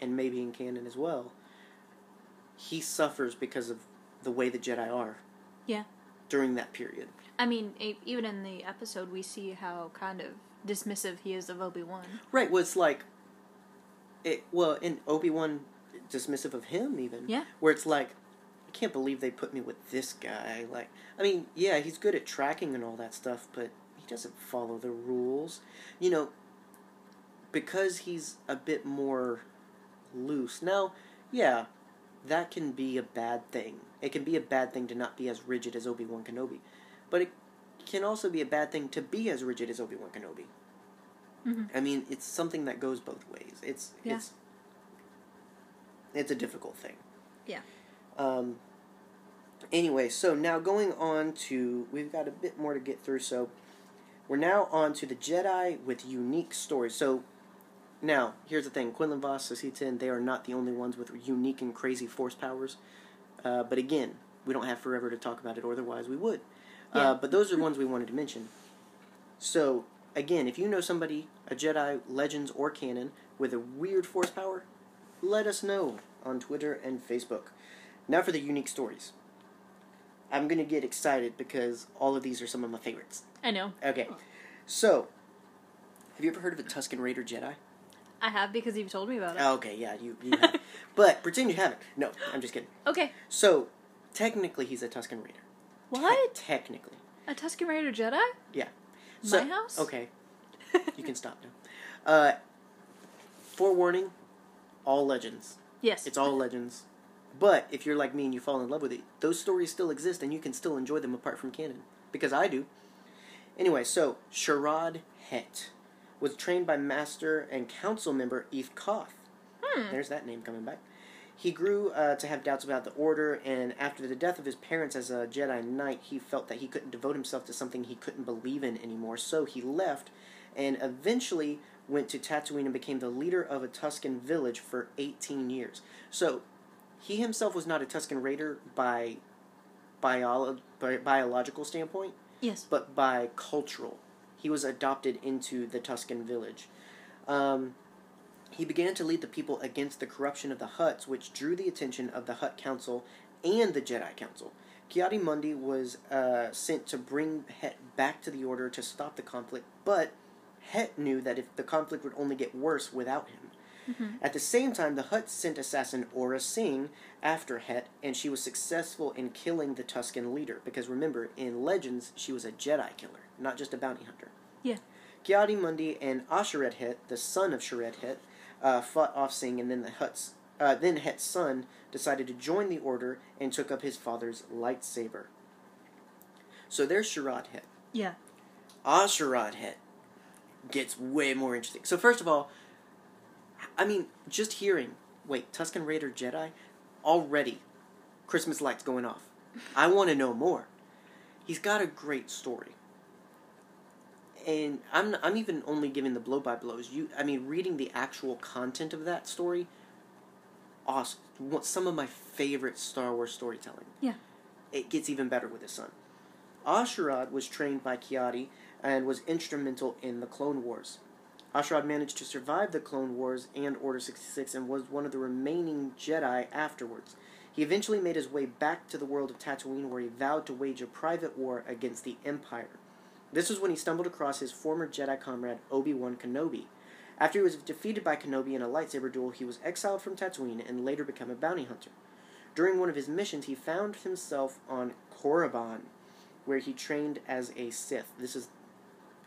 and maybe in canon as well, he suffers because of the way the Jedi are.
Yeah.
During that period.
I mean, even in the episode, we see how kind of dismissive he is of Obi Wan.
Right. Well, it's like, it. Well, in Obi Wan, dismissive of him even.
Yeah.
Where it's like, I can't believe they put me with this guy. Like, I mean, yeah, he's good at tracking and all that stuff, but he doesn't follow the rules. You know, because he's a bit more loose. Now, yeah, that can be a bad thing. It can be a bad thing to not be as rigid as Obi Wan Kenobi, but it can also be a bad thing to be as rigid as Obi Wan Kenobi.
Mhm.
I mean, it's something that goes both ways. It's
Yeah.
it's it's a difficult thing.
Yeah.
Um. Anyway, so now going on to we've got a bit more to get through. So we're now on to the Jedi with unique stories. So now here's the thing: Quinlan Vos, Sasitin, they are not the only ones with unique and crazy force powers. Uh, but again, we don't have forever to talk about it, or otherwise we would.
Yeah.
Uh, but those are ones we wanted to mention. So again, if you know somebody, a Jedi, Legends or canon, with a weird force power, let us know on Twitter and Facebook. Now for the unique stories. I'm gonna get excited because all of these are some of my favorites.
I know.
Okay, so have you ever heard of a Tusken Raider Jedi?
I have because you've told me about it.
Oh, okay, yeah, you, you have. but pretend you haven't. No, I'm just kidding.
Okay.
So technically, he's a Tusken Raider.
What?
Te- technically,
A Tusken Raider Jedi?
yeah.
My house?
Okay, you can stop now. Uh, forewarning: all legends.
Yes.
It's all legends. But if you're like me and you fall in love with it, those stories still exist and you can still enjoy them apart from canon. Because I do. Anyway, so Sharad Hett was trained by master and council member Eeth Koth.
Hmm.
There's that name coming back. He grew uh, to have doubts about the order, and after the death of his parents as a Jedi Knight, he felt that he couldn't devote himself to something he couldn't believe in anymore. So he left, and eventually went to Tatooine and became the leader of a Tusken village for 18 years. So he himself was not a Tusken Raider by, biolo- by biological standpoint,
Yes.
but by cultural. He was adopted into the Tusken village. Um, he began to lead the people against the corruption of the Hutts, which drew the attention of the Hutt Council and the Jedi Council. Ki-Adi-Mundi was uh, sent to bring Hett back to the Order to stop the conflict, but Hett knew that if the conflict would only get worse without him. At the same time, the Hutt sent assassin Aurra Sing after Hett, and she was successful in killing the Tusken leader. Because remember, in Legends, she was a Jedi killer, not just a bounty hunter.
Yeah.
Ki-Adi-Mundi and A'Sharad Hett, the son of Sharad Hett, uh, fought off Sing, and then the Hutt's, uh, then Hett's son decided to join the order and took up his father's lightsaber. So there's Sharad Hett.
Yeah.
A'Sharad Hett gets way more interesting. So first of all, I mean, just hearing, wait, Tusken Raider Jedi, already, Christmas lights going off. I want to know more. He's got a great story, and I'm I'm even only giving the blow by blows. You, I mean, reading the actual content of that story, awesome. Some of my favorite Star Wars storytelling.
Yeah.
It gets even better with his son. A'Sharad was trained by Ki-Adi and was instrumental in the Clone Wars. A'Sharad managed to survive the Clone Wars and Order 66 and was one of the remaining Jedi afterwards. He eventually made his way back to the world of Tatooine where he vowed to wage a private war against the Empire. This was when he stumbled across his former Jedi comrade Obi-Wan Kenobi. After he was defeated by Kenobi in a lightsaber duel, he was exiled from Tatooine and later became a bounty hunter. During one of his missions, he found himself on Korriban, where he trained as a Sith. This is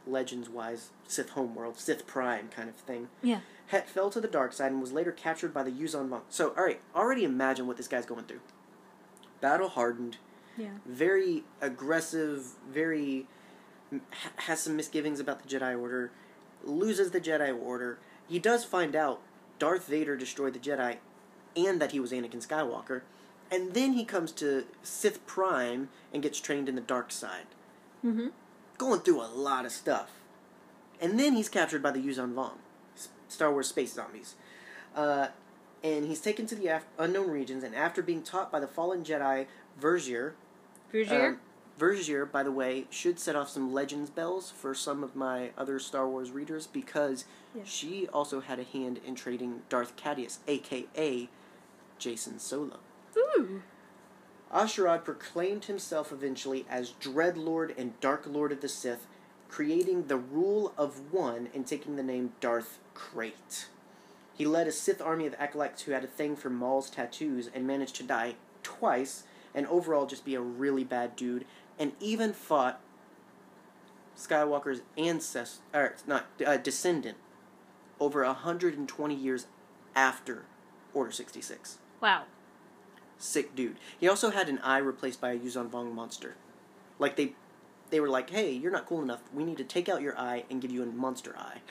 legends wise Sith homeworld, Sith Prime kind of thing.
Yeah.
Hett fell to the dark side and was later captured by the Yuuzhan Vong. So, alright, already imagine what this guy's going through. Battle hardened,
Yeah.
very aggressive, very ha- has some misgivings about the Jedi Order, loses the Jedi Order. He does find out Darth Vader destroyed the Jedi and that he was Anakin Skywalker. And then he comes to Sith Prime and gets trained in the dark side.
Mm-hmm.
Going through a lot of stuff. And then he's captured by the Yuuzhan Vong, Star Wars space zombies. Uh, and he's taken to the af- unknown regions, and after being taught by the fallen Jedi Vergere,
Vergere?
um, Vergere, by the way, should set off some legends bells for some of my other Star Wars readers because
Yeah.
she also had a hand in trading Darth Caedus, aka Jacen Solo.
Ooh.
Asherad proclaimed himself eventually as Dreadlord and Dark Lord of the Sith, creating the rule of one and taking the name Darth Krayt. He led a Sith army of acolytes who had a thing for Maul's tattoos and managed to die twice and overall just be a really bad dude and even fought Skywalker's ancestor, or not uh, descendant, over 120 years after Order 66.
Wow.
Sick dude. He also had an eye replaced by a Yuuzhan Vong monster. Like they, they were like, "Hey, you're not cool enough. We need to take out your eye and give you a monster eye."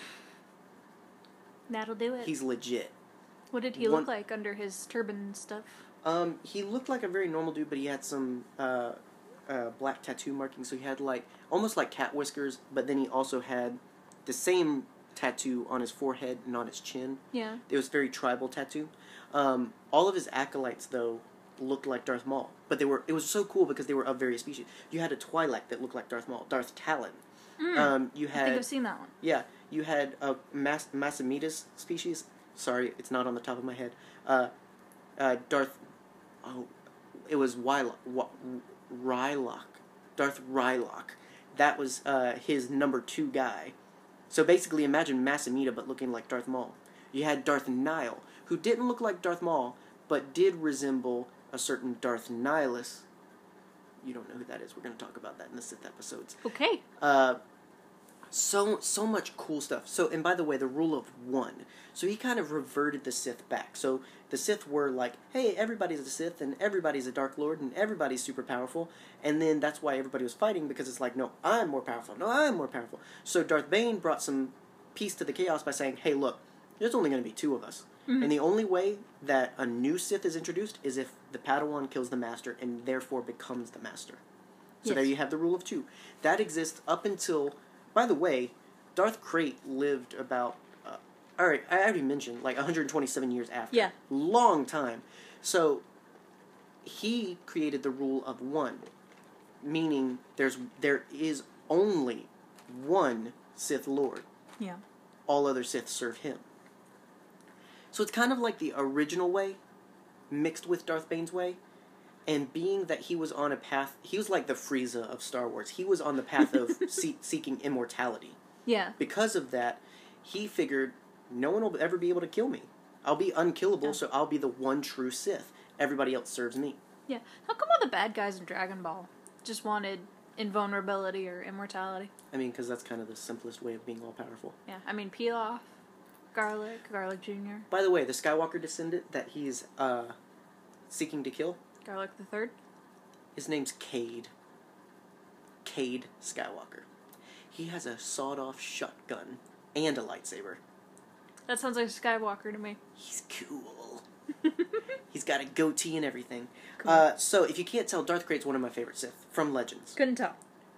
That'll do it.
He's legit.
what did he
one-
look like under his turban stuff?
Um, he looked like a very normal dude, but he had some uh, uh, black tattoo markings. So he had like almost like cat whiskers, but then he also had the same tattoo on his forehead and on his chin.
Yeah.
It was very tribal tattoo. Um, all of his acolytes, though, looked like Darth Maul, but they were. It was so cool because they were of various species. You had a Twi'lek that looked like Darth Maul, Darth Talon.
Mm.
Um, you
I think I've seen that one.
yeah, you had a Mas- species. Sorry, it's not on the top of my head. Uh, uh, Darth. Oh, it was Wylock. Wa- Rylock. Darth Rylock. That was uh, his number two guy. So basically, imagine Mas Amedda but looking like Darth Maul. You had Darth Nihl, who didn't look like Darth Maul, but did resemble a certain Darth Nihilus. You don't know who that is. We're going to talk about that in the Sith episodes.
Okay.
Uh, so so much cool stuff. So and by the way, the rule of one. So he kind of reverted the Sith back. So the Sith were like, hey, everybody's a Sith and everybody's a Dark Lord and everybody's super powerful. And then that's why everybody was fighting because it's like, no, I'm more powerful. No, I'm more powerful. So Darth Bane brought some peace to the chaos by saying, hey, look, there's only going to be two of us.
Mhm.
And the only way that a new Sith is introduced is if the Padawan kills the Master and therefore becomes the Master. So
Yes.
there you have the rule of two. That exists up until. By the way, Darth Krayt lived about. Uh, all right, I already mentioned like 127 years after.
Yeah.
Long time. So he created the rule of one, meaning there's there is only one Sith Lord.
Yeah.
All other Sith serve him. So it's kind of like the original way, mixed with Darth Bane's way. And being that he was on a path, he was like the Frieza of Star Wars. He was on the path of see- seeking immortality.
Yeah.
Because of that, he figured no one will ever be able to kill me. I'll be unkillable,
Yeah.
so I'll be the one true Sith. Everybody else serves me.
Yeah. How come all the bad guys in Dragon Ball just wanted invulnerability or immortality?
I mean, because that's kind of the simplest way of being all powerful.
Yeah. I mean, Pilaf, Garlic, Garlic Jr.,
By the way, the Skywalker descendant that he's uh, seeking to kill,
Garlic the Third.
his name's Cade. Cade Skywalker. He has a sawed-off shotgun and a lightsaber.
That sounds like Skywalker to me.
He's cool. He's got a goatee and everything.
Cool.
Uh, so, if you can't tell, Darth Krayt's one of my favorite Sith from Legends.
Couldn't tell.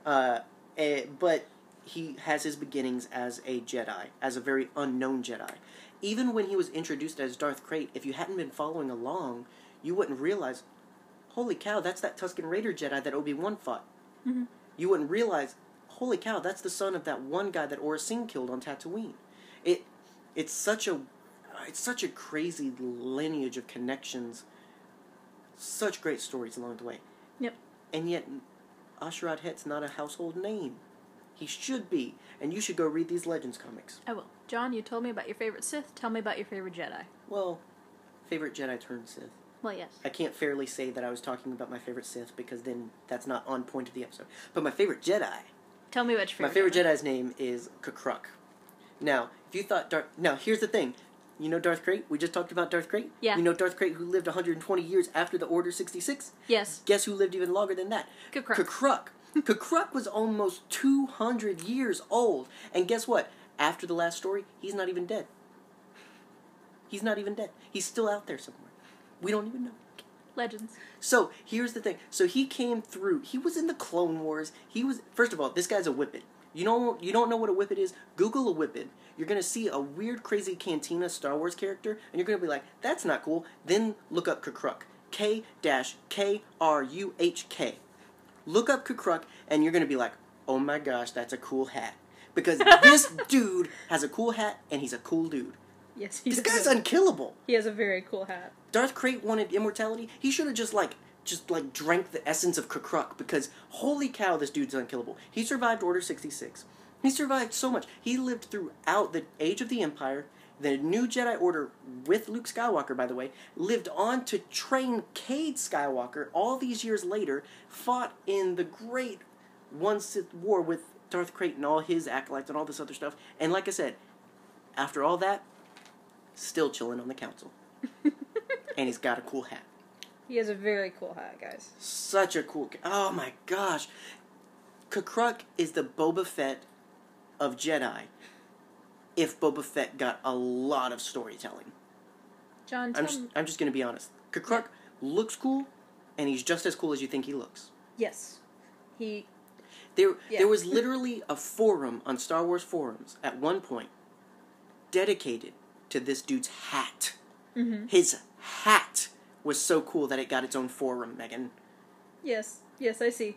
Uh, eh, but he has his beginnings as a Jedi, as a very unknown Jedi. Even when he was introduced as Darth Krayt, if you hadn't been following along, you wouldn't realize, holy cow, that's that Tusken Raider Jedi that Obi Wan fought.
Mhm.
You wouldn't realize, holy cow, that's the son of that one guy that Sing killed on Tatooine. It, it's such a, it's such a crazy lineage of connections. Such great stories along the way.
Yep.
And yet, A'Sharad Hett's not a household name. He should be, and you should go read these Legends comics.
I will. John, you told me about your favorite Sith. Tell me about your favorite Jedi.
Well, favorite Jedi turned Sith.
Well, yes.
I can't fairly say that I was talking about my favorite Sith because then that's not on point of the episode. But my favorite Jedi,
Tell me what your favorite.
my favorite
Jedi.
Jedi's name is K'Kruhk. Now, if you thought Darth, now here's the thing. You know Darth Krayt? We just talked about Darth Krayt.
Yeah.
You know Darth Krayt who lived 120 years after the Order 66.
Yes.
Guess who lived even longer than that?
K'Kruhk.
K'Kruhk. K'Kruhk was almost 200 years old. And guess what? After the last story, he's not even dead. He's not even dead. He's still out there somewhere. We don't even know.
Legends.
So here's the thing. So he came through. He was in the Clone Wars. He was first of all, this guy's a whippet. You don't you don't know what a whippet is? Google a whippet. You're gonna see a weird, crazy Cantina Star Wars character, and you're gonna be like, "That's not cool." Then look up K'Kruhk. K dash K R U H K. Look up K'Kruhk, and you're gonna be like, "Oh my gosh, that's a cool hat." Because this dude has a cool hat, and he's a cool dude.
Yes, he
This
does.
guy's unkillable.
He has a very cool hat.
Darth Krayt wanted immortality. He should have just like just like drank the essence of K'Kruhk because holy cow, this dude's unkillable. He survived Order 66. He survived so much. He lived throughout the Age of the Empire, the new Jedi Order with Luke Skywalker, by the way, lived on to train Cade Skywalker all these years later, fought in the great One Sith War with Darth Krayt and all his acolytes and all this other stuff. And like I said, after all that, still chilling on the council. and he's got a cool hat.
He has a very cool hat, guys.
Such a cool. Hat. Oh my gosh. K'Kruhk is the Boba Fett of Jedi. If Boba Fett got a lot of storytelling,
John,
I'm just I'm just gonna be honest. K'Kruhk looks cool, and he's just as cool as you think he looks.
yes, he.
There
Yeah.
there was literally a forum on Star Wars forums at one point dedicated to this dude's hat.
hmm
His hat was so cool that it got its own forum, Megan.
Yes, yes, I see.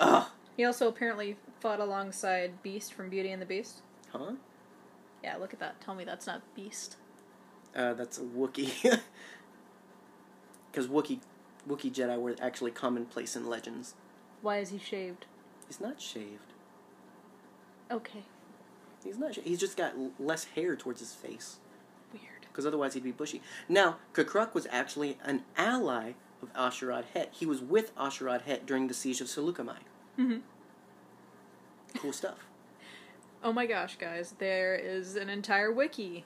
Ugh.
He also apparently fought alongside Beast from Beauty and the Beast.
Huh?
Yeah, look at that. Tell me that's not Beast.
Uh, that's a Wookiee. Because Wookiee, Wookiee Jedi were actually commonplace in legends.
Why is he shaved?
He's not shaved.
Okay,
He's not. Sh- he's just got l- less hair towards his face.
weird.
Because otherwise he'd be bushy. Now, K'Kruhk was actually an ally of A'Sharad Hett. He was with A'Sharad Hett during the siege of Saleucami.
hmm
Cool stuff.
Oh my gosh, guys, there is an entire wiki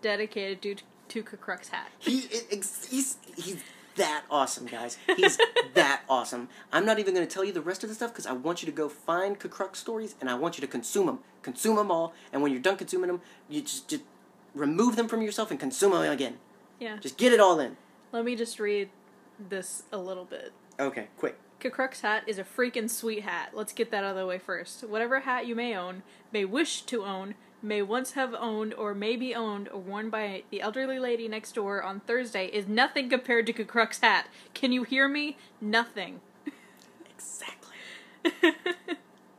dedicated to to K'Kruhk's hat.
He ex- he's he's that awesome, guys. He's that awesome. I'm not even going to tell you the rest of the stuff because I want you to go find K'Kruhk stories and I want you to consume them, consume them all. And when you're done consuming them, you just just remove them from yourself and consume them again.
Yeah.
Just get it all in.
Let me just read this a little bit.
Okay, quick.
K'Kruhk's hat is a freaking sweet hat. Let's get that out of the way first. Whatever hat you may own, may wish to own, may once have owned, or may be owned or worn by the elderly lady next door on Thursday is nothing compared to K'Kruhk's hat. Can you hear me? Nothing.
Exactly.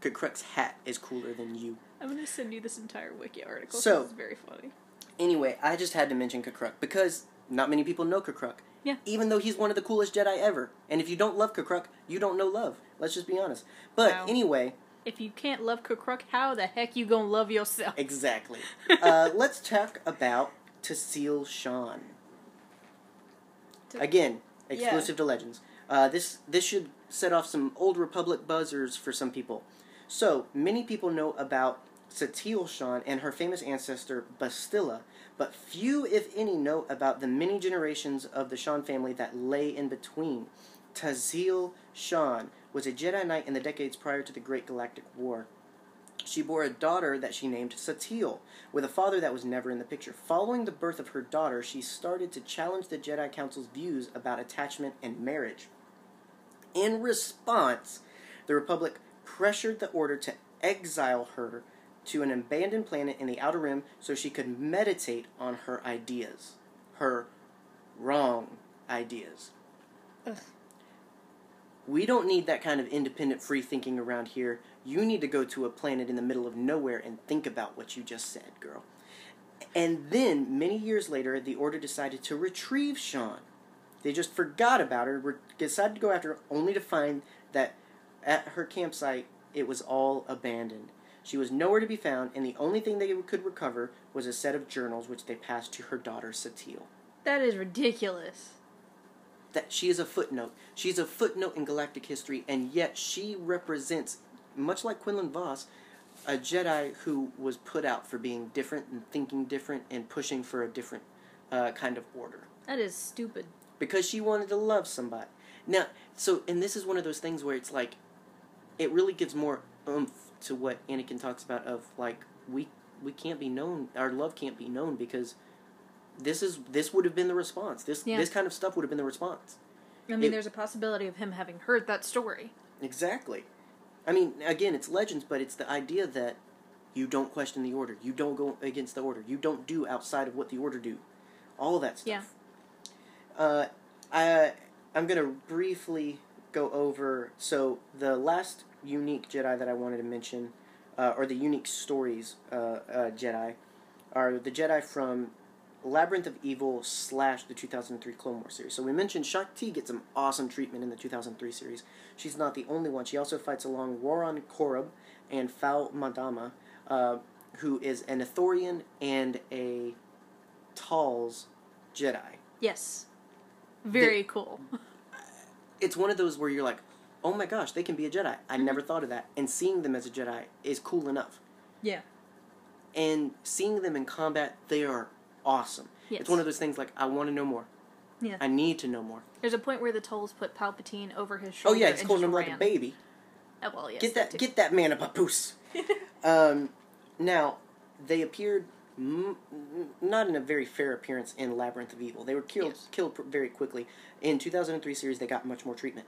K'Kruhk's hat is cooler than you.
I'm gonna send you this entire wiki article.
So-
this is very funny.
Anyway, I just had to mention K'Kruhk because not many people know K'Kruhk.
Yeah.
Even though he's one of the coolest Jedi ever. And if you don't love K'Kruhk, you don't know love. Let's just be honest. But
Wow.
anyway,
If you can't love K'Kruhk, how the heck you gonna love yourself?
exactly. uh, let's talk about Tasil Shan. Again, exclusive to Legends. Uh, this this should set off some old Republic buzzers for some people. So many people know about Satele Shan and her famous ancestor Bastila, but few, if any, know about the many generations of the Shan family that lay in between. Tazil Shan was a Jedi Knight in the decades prior to the Great Galactic War. She bore a daughter that she named Satele, with a father that was never in the picture. Following the birth of her daughter, she started to challenge the Jedi Council's views about attachment and marriage. In response, the Republic pressured the Order to exile her to an abandoned planet in the Outer Rim so she could meditate on her ideas. Her wrong ideas.
Ugh.
We don't need that kind of independent free thinking around here. You need to go to a planet in the middle of nowhere and think about what you just said, girl. And then, many years later, the Order decided to retrieve Shan. They just forgot about her, decided to go after her, only to find that at her campsite it was all abandoned. She was nowhere to be found, and the only thing they could recover was a set of journals which they passed to her daughter Satele.
That is ridiculous.
That she is a footnote. She's a footnote in galactic history, and yet she represents, much like Quinlan Voss, a Jedi who was put out for being different and thinking different and pushing for a different uh, kind of order
That is stupid.
because she wanted to love somebody. Now, so and this is one of those things where it's like, it really gives more oomph to what Anakin talks about of like we we can't be known, our love can't be known because this is this would have been the response. This
Yeah.
this kind of stuff would have been the response.
I mean,
It-
there's a possibility of him having heard that story.
Exactly. I mean, again, it's legends, but it's the idea that you don't question the order, you don't go against the order, you don't do outside of what the order do, all of that stuff.
Yeah.
Uh, I I'm gonna briefly go over. So the last unique Jedi that I wanted to mention, uh, or the unique stories uh, uh, Jedi, are the Jedi from Labyrinth of Evil slash the 2003 Clone Wars series. So we mentioned Shaak Ti gets some awesome treatment in the 2003 series. She's not the only one. She also fights along Waron Corobb and Foul Moudama, uh, who is an Ithorian and a Talz Jedi.
Yes. Very cool.
It's one of those where you're like, oh my gosh, they can be a Jedi. I never thought of that. And seeing them as a Jedi is cool enough.
Yeah.
And seeing them in combat, they are awesome.
Yes.
It's one of those things like, I want to know more.
Yeah.
I need to know more.
There's a point where the Tulls put Palpatine over his shoulder.
Oh yeah, he's
just
him like a baby.
Oh, well, yes,
get that,
too.
get that man a papoose. um, now, they appeared m- not in a very fair appearance in Labyrinth of Evil. They were killed
Yes.
killed pr- very quickly. In 2003 series, they got much more treatment.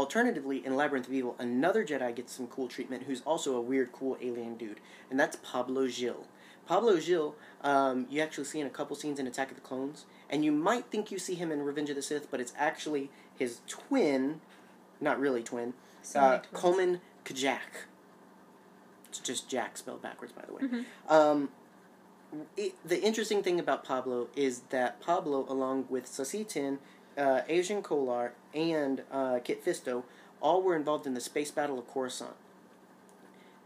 Alternatively, in Labyrinth of Evil, another Jedi gets some cool treatment who's also a weird, cool alien dude, and that's Pablo-Jill. Pablo Gil, um, you actually see in a couple scenes in Attack of the Clones, and you might think you see him in Revenge of the Sith, but it's actually his twin, not really twin,
so
uh, Coleman Kcaj. It's just Jack spelled backwards, by the way.
Mhm.
Um, it, the interesting thing about Pablo is that Pablo, along with Sasitin, uh, Agen Kolar, and uh, Kit Fisto, all were involved in the space battle of Coruscant.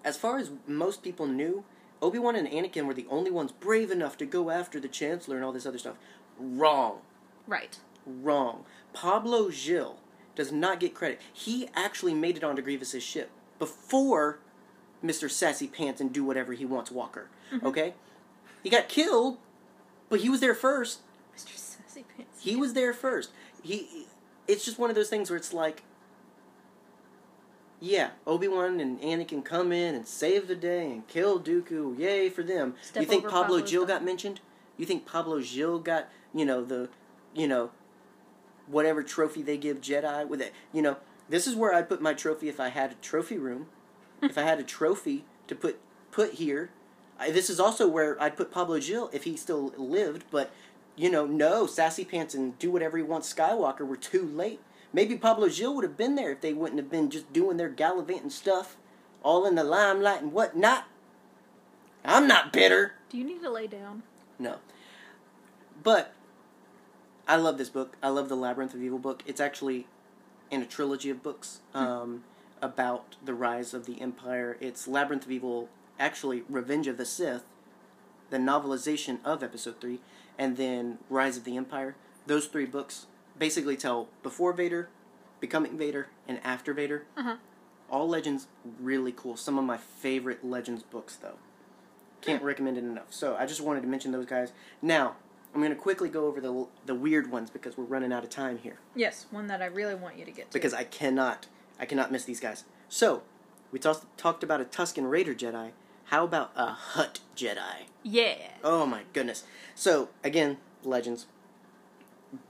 As far as most people knew, Obi Wan and Anakin were the only ones brave enough to go after the Chancellor and all this other stuff. Wrong.
Right.
Wrong. Pablo-Jill does not get credit. He actually made it onto Grievous's ship before Mr. Sassy Pants and do whatever he wants Walker. Okay? He got killed, but he was there first.
Mr. Sassy Pants.
He was there first. He it's just one of those things where it's like yeah, Obi-Wan and Anakin come in and save the day and kill Dooku. Yay for them.
Step
you think Pablo
Pablo's
Gil got mentioned? You think Pablo-Jill got, you know, the you know whatever trophy they give Jedi with it. You know, this is where I'd put my trophy if I had a trophy room. if I had a trophy to put put here. I, this is also where I'd put Pablo-Jill if he still lived, but you know, no, Sassy Pants and do whatever he wants Skywalker were too late. Maybe Pablo-Jill would have been there if they wouldn't have been just doing their gallivanting stuff, all in the limelight and whatnot. I'm not bitter.
Do you need to lay down?
No. But I love this book. I love the Labyrinth of Evil book. It's actually in a trilogy of books um, about the rise of the Empire. It's Labyrinth of Evil, actually Revenge of the Sith, the novelization of Episode 3, and then Rise of the Empire. Those three books basically tell before Vader, becoming Vader, and after Vader.
Uh-huh.
All Legends really cool. Some of my favorite Legends books, though. Can't recommend it enough. So I just wanted to mention those guys. Now I'm going to quickly go over the the weird ones because we're running out of time here.
Yes, one that I really want you to get to.
Because I cannot I cannot miss these guys. So we tos- talked about a Tusken Raider Jedi. How about a Hutt Jedi?
yeah.
Oh my goodness. So, again, legends.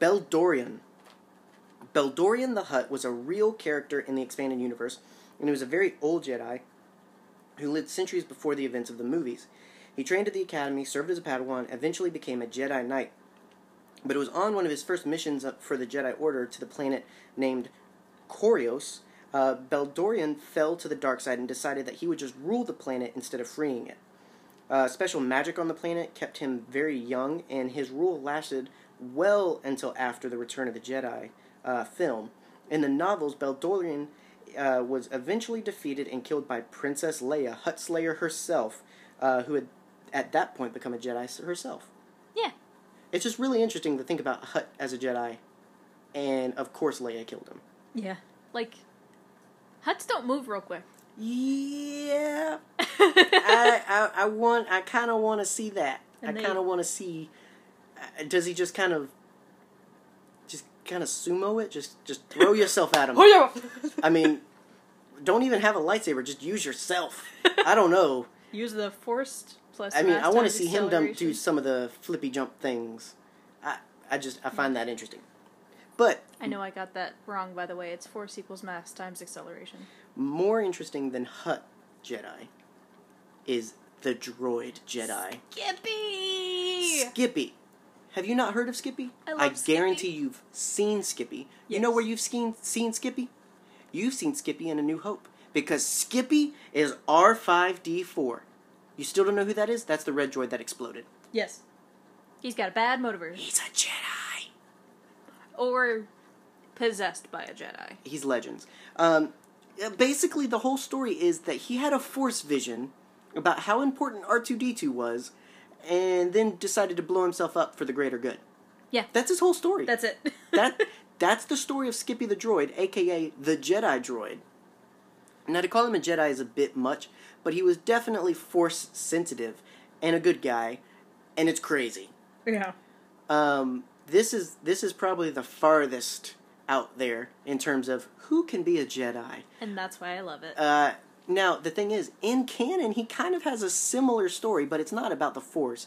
Beldorian. Beldorian the Hutt was a real character in the expanded universe, and he was a very old Jedi who lived centuries before the events of the movies. He trained at the academy, served as a Padawan, eventually became a Jedi Knight. But it was on one of his first missions for the Jedi Order to the planet Nam Chorios. Uh, Beldorian fell to the dark side and decided that he would just rule the planet instead of freeing it. Uh, special magic on the planet kept him very young, and his rule lasted well until after the Return of the Jedi uh, film. In the novels, Beldorian uh, was eventually defeated and killed by Princess Leia, Hutt Slayer herself, uh, who had at that point become a Jedi herself.
Yeah.
It's just really interesting to think about Hutt as a Jedi, and of course Leia killed him.
Yeah. Like, Hutts don't move real quick.
Yeah, I, I, I want, I kind of want to see that.
And
I kind of want to see. Uh, does he just kind of, just kind of sumo it? Just, just throw yourself at him. I mean, don't even have a lightsaber. Just use yourself. I don't know.
Use the forced plus.
I mean, I want to see him do some of the flippy jump things. I, I just, I find that interesting. But
I know I got that wrong, by the way. It's force equals mass times acceleration.
more interesting than Hutt Jedi is the droid Jedi.
Skippy.
Skippy. Have you not heard of Skippy?
I love Skippy.
guarantee you've seen Skippy. You know where you've seen seen Skippy? You've seen Skippy in A New Hope because Skippy is R5D4. You still don't know who that is? That's the red droid that exploded.
Yes. He's got a bad motivator.
He's a Jedi.
Or possessed by a Jedi.
He's Legends. Um, uh, basically, the whole story is that he had a Force vision about how important R two D two was, and then decided to blow himself up for the greater good.
Yeah.
That's his whole story.
That's it.
that that's the story of Skippy the droid, aka the Jedi droid. Now to call him a Jedi is a bit much, but he was definitely force sensitive and a good guy, and it's crazy.
yeah.
Um, this is this is probably the farthest out there in terms of who can be a Jedi.
And that's why I love it.
Uh, now the thing is, in canon, he kind of has a similar story, but it's not about the Force.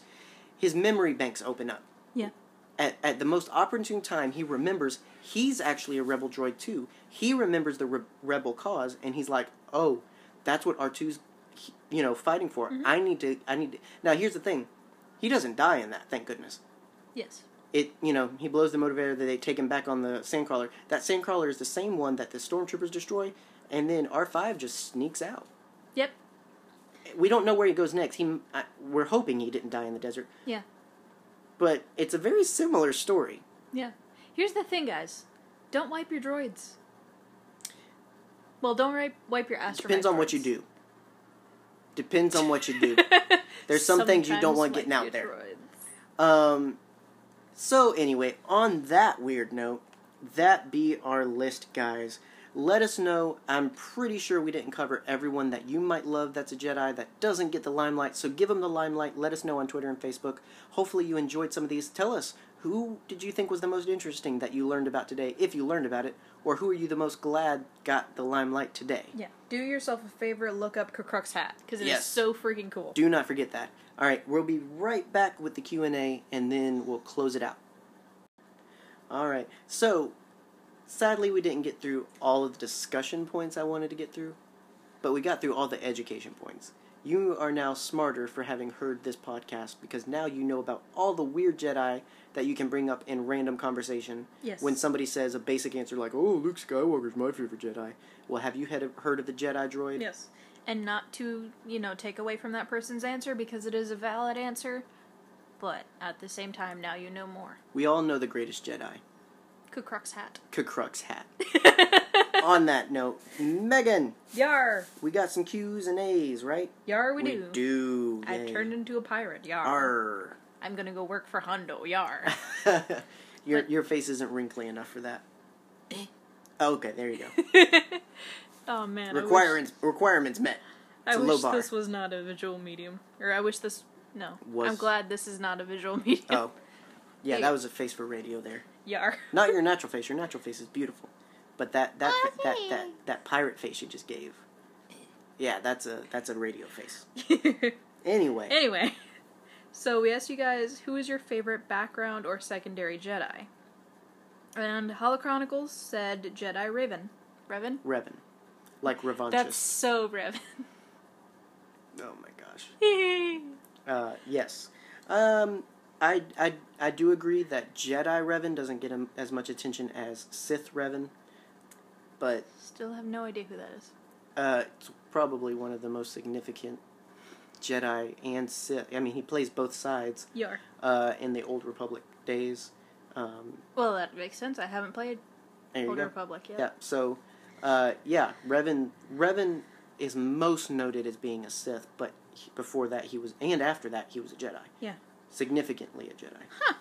His memory banks open up
yeah.
at, at the most opportune time, he remembers he's actually a rebel droid too. He remembers the re- rebel cause, and he's like, "Oh, that's what R 2s you know, fighting for. I need to. I need to." Now, here's the thing: he doesn't die in that. Thank goodness.
Yes.
It, you know, he blows the motivator. That they take him back on the sandcrawler. That sandcrawler is the same one that the stormtroopers destroy, and then R five just sneaks out.
Yep.
We don't know where he goes next. He, I, we're hoping he didn't die in the desert,
Yeah.
but it's a very similar story.
Yeah. Here's the thing, guys. Don't wipe your droids. Well, don't wipe, wipe your astromech
Depends on what you do. Depends on what you do. There's some things you don't want getting out there.
droids.
Um. So anyway, on that weird note, that be our list, guys. Let us know. I'm pretty sure we didn't cover everyone that you might love that's a Jedi that doesn't get the limelight. So give them the limelight. Let us know on Twitter and Facebook. Hopefully you enjoyed some of these. Tell us who did you think was the most interesting that you learned about today, if you learned about it, or who are you the most glad got the limelight today?
Yeah. Do yourself a favor, look up K'Kruhk's hat because it is
Yes.
so freaking cool.
Do not forget that. All right, we'll be right back with the Q&A and then we'll close it out. All right. So, sadly we didn't get through all of the discussion points I wanted to get through, but we got through all the education points. You are now smarter for having heard this podcast because now you know about all the weird Jedi that you can bring up in random conversation.
Yes.
When somebody says a basic answer like, "Oh, Luke Skywalker's my favorite Jedi." Well, have you had heard of the Jedi droid?
Yes. And not to, you know, take away from that person's answer because it is a valid answer, but at the same time, now you know more.
We all know the greatest Jedi.
K'Kruhk's hat.
K'Kruhk's hat. On that note, Megan,
Yar!
we got some Q's and A's, right?
Yar, we, do.
do.
I've
yay.
turned into a pirate. Yar.
Arr.
I'm gonna go work for Hondo. Yar.
your
But-
your face isn't wrinkly enough for that. Oh, okay, there you go.
oh man. I wish-
Requirements requirements met.
I
It's a
wish,
low bar.
this was not a visual medium. Or I wish this. No.
Was-
I'm glad this is not a visual medium.
Oh, yeah,
Hey.
that was a face for radio there.
Yar.
Not your natural face. Your natural face is beautiful, but that that
Oh,
that that that pirate face you just gave. Yeah, that's a that's a radio face. Anyway,
anyway, so we asked you guys who is your favorite background or secondary Jedi? And Holochronicles said Jedi Raven. Revan?
Revan, like Revanchus.
That's so Revan.
Oh my gosh. Uh, yes. Um, I, I, I do agree that Jedi Revan doesn't get as much attention as Sith Revan, but
Still have no idea who that is.
uh, it's probably one of the most significant Jedi and Sith. I mean, he plays both sides
Yar.
uh, in the Old Republic days. Um,
Well, that makes sense. I haven't played Old. Republic yet.
Yeah. So, uh, yeah, Revan Revan is most noted as being a Sith, but he, before that he was, and after that he was a Jedi.
Yeah.
Significantly a Jedi.
Huh.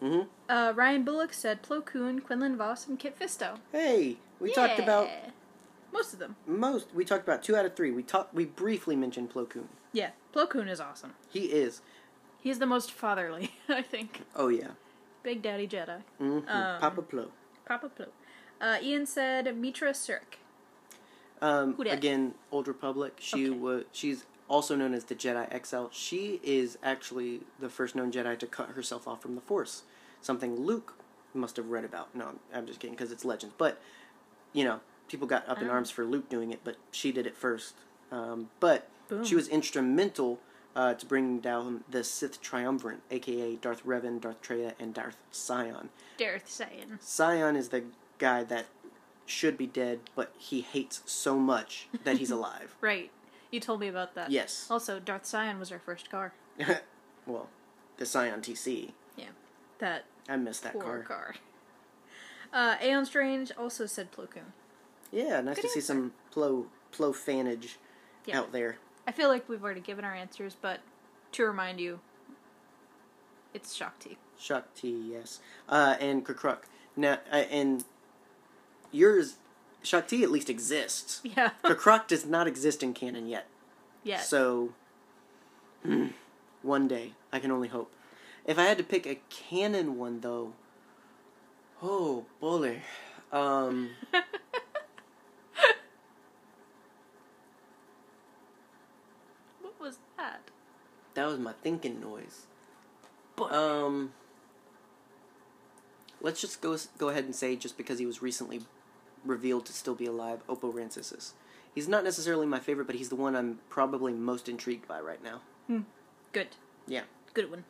hmm
Uh, Ryan Bullock said Plo Koon, Quinlan Vos, and Kit Fisto.
Hey, we talked about
most of them.
most. We talked about two out of three. We talked. We briefly mentioned Plo Koon.
Yeah, Plo Koon is awesome.
He is.
He's the most fatherly, I think.
Oh yeah.
Big Daddy Jedi.
Mm-hmm.
Um,
Papa Plo.
Papa Plo. Uh, Ian said Meetra Surik.
Um,
Who dat?
again, Old Republic. She
Okay.
was. She's also known as the Jedi Exile. She is actually the first known Jedi to cut herself off from the Force. Something Luke must have read about. No, I'm just kidding because it's legends. But you know, people got up in
Oh.
arms for Luke doing it, but she did it first. Um, but she was instrumental uh, to bringing down the Sith Triumvirate, aka Darth Revan, Darth Traya, and Darth Sion.
Darth.
Sion is the guy that should be dead, but he hates so much that he's alive.
Right. You told me about that.
Yes.
Also, Darth Sion was our first car.
well, the Scion TC. Yeah.
That
I miss that
poor
car.
car. Uh, Aeon Strange also said Plo Koon.
Yeah, nice
Good
to see some Plo Plo fanage
Yeah.
out there.
I feel like we've already given our answers, but to remind you, it's Shaak Ti.
Shakti, yes, uh, and K'Kruhk. Now, uh, and yours, Shaak Ti at least exists.
Yeah.
K'Kruhk does not exist in canon yet.
yeah.
So, hmm, one day I can only hope. If I had to pick a canon one, though, oh bully, um,
what was that?
that was my thinking noise.
But
Um, let's just go go ahead and say just because he was recently revealed to still be alive, Oppo Rancisis. He's not necessarily my favorite, but he's the one I'm probably most intrigued by right now. Hmm.
good.
Yeah.
Good one.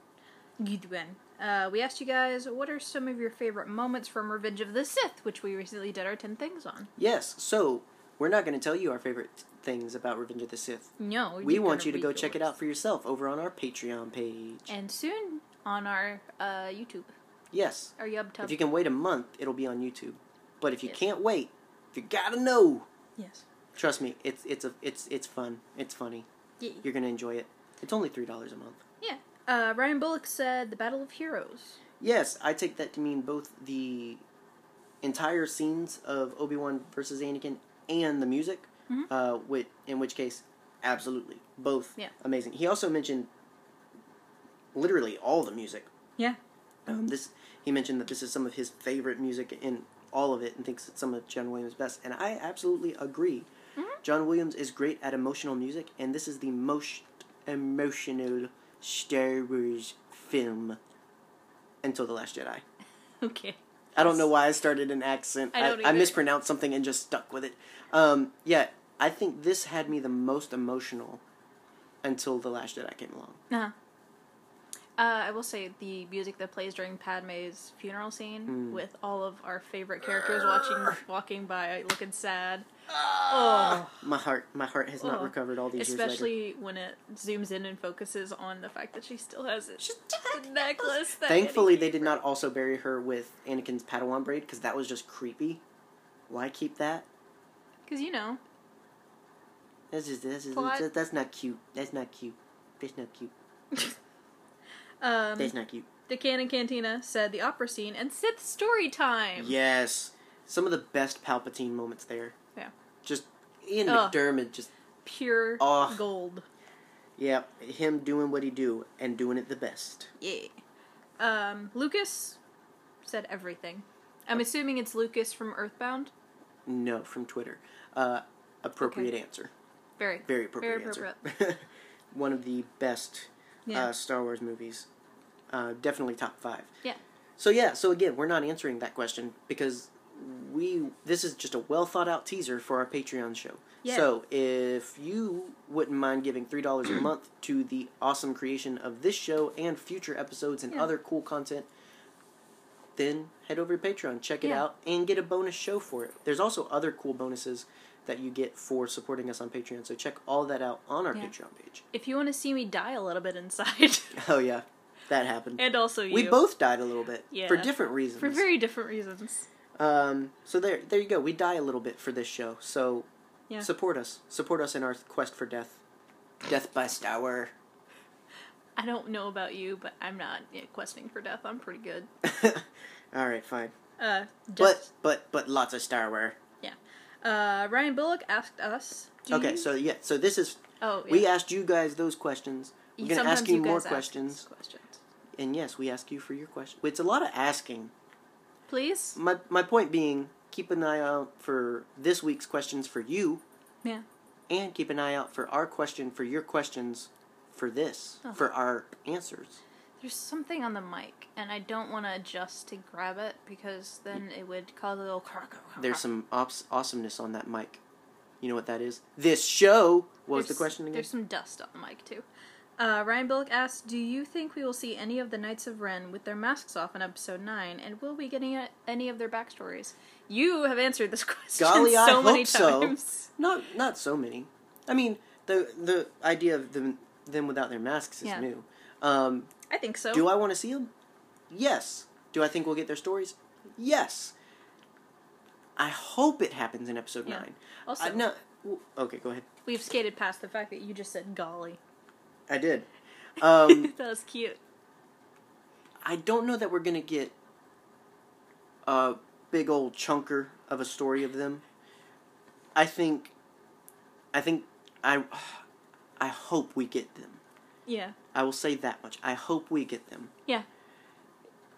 Good one. Uh, we asked you guys what are some of your favorite moments from Revenge of the Sith, which we recently did our 10 things on.
Yes, so we're not going to tell you our favorite things about Revenge of the Sith.
No,
We want you to go
read
check it out for yourself over on our Patreon page.
And soon on our uh, YouTube,
yes,
our YubTub.
if you can wait a month, it'll be on YouTube. But if you
Yes.
can't wait, if you gotta know,
Yes.
trust me, it's it's a it's it's fun. It's funny.
Yeah.
You're gonna enjoy it. It's only three dollars a month.
yeah. Uh, Ryan Bullock said The Battle of Heroes.
Yes, I take that to mean both the entire scenes of Obi Wan versus Anakin and the music.
Mhm.
Uh, with in which case, absolutely both
Yeah.
amazing. He also mentioned literally all the music.
Yeah.
Um, this he mentioned that this is some of his favorite music in all of it, and thinks it's some of John Williams' best. And I absolutely agree.
Mhm.
John Williams is great at emotional music, and this is the most emotional Star Wars film until the Last Jedi.
Okay.
I don't know why I started an accent.
I
I, I, mispronounced something and just stuck with it. Um, yeah, I think this had me the most emotional until the Last Jedi came along.
Uh-huh. Uh, I will say the music that plays during Padme's funeral scene
Mm.
with all of our favorite characters watching walking by looking sad. Oh.
My heart, my heart has not
Oh.
recovered all these years.
Especially when it zooms in and focuses on the fact that she still has it. the necklace.
Thankfully, they did not also bury her with Anakin's Padawan braid because that was just creepy. Why keep that?
Cause you know,
That's just that's, just, that's not cute. That's not cute. That's not cute.
um,
That's not cute.
the Canon Cantina said the opera scene and Sith story time.
Yes, some of the best Palpatine moments there.
Yeah.
Just Ian
Ugh.
McDiarmid, just
Pure
Oh.
gold.
yeah, him doing what he do and doing it the best.
Yeah. Um, Lucas said everything. I'm assuming it's Lucas from Earthbound.
No, from Twitter. Uh, appropriate answer.
Very,
Very appropriate
Very
answer.
appropriate.
One of the best
Yeah.
uh, Star Wars movies. Uh, definitely top five.
Yeah.
So yeah, so again, we're not answering that question because we this is just a well thought out teaser for our Patreon show.
Yeah.
So if you wouldn't mind giving three dollars a month to the awesome creation of this show and future episodes and
Yeah.
other cool content, then head over to Patreon, check it
Yeah.
out, and get a bonus show for it. There's also other cool bonuses that you get for supporting us on Patreon. So check all that out on our
Yeah.
Patreon page.
if you want to see me die a little bit inside,
Oh yeah, that happened.
and also you,
we both died a little bit
Yeah.
for different reasons.
for very different reasons.
Um, so there, there you go. We die a little bit for this show. So
Yeah.
support us. Support us in our quest for death. Death by Stour.
I don't know about you, but I'm not yeah, questing for death. I'm pretty good.
All right, fine.
Uh,
But
just,
but but lots of Stour.
Uh, Ryan Bullock asked us.
Okay,
you-
so yeah, so this is
oh, yeah.
we asked you guys those questions. We're gonna ask you, more questions,
questions.
and yes, we ask you for your questions. It's a lot of asking.
Please.
My my point being, keep an eye out for this week's questions for you,
Yeah.
and keep an eye out for our question for your questions for this
Oh.
for our answers.
There's something on the mic, and I don't want to adjust to grab it because then it would cause a little. crack.
There's some ops- awesomeness on that mic. You know what that is? This show. What was the question again?
There's some dust on the mic too. Uh, Ryan Bullock asks, "Do you think we will see any of the Knights of Ren with their masks off in Episode Nine, and will we get any, any of their backstories?" You have answered this question
Golly, I
so many
hope so.
times.
Not not so many. I mean, the the idea of them them without their masks is
Yeah.
new. Um,
I think so.
Do I want to see them? Yes. Do I think we'll get their stories? Yes. I hope it happens in episode
Yeah.
nine.
also,
I, no. Okay, go ahead.
we've skated past the fact that you just said golly.
I did. Um,
that was cute.
I don't know that we're gonna get a big old chunker of a story of them. I think, I think, I, I hope we get them.
Yeah.
I will say that much. I hope we get them.
Yeah.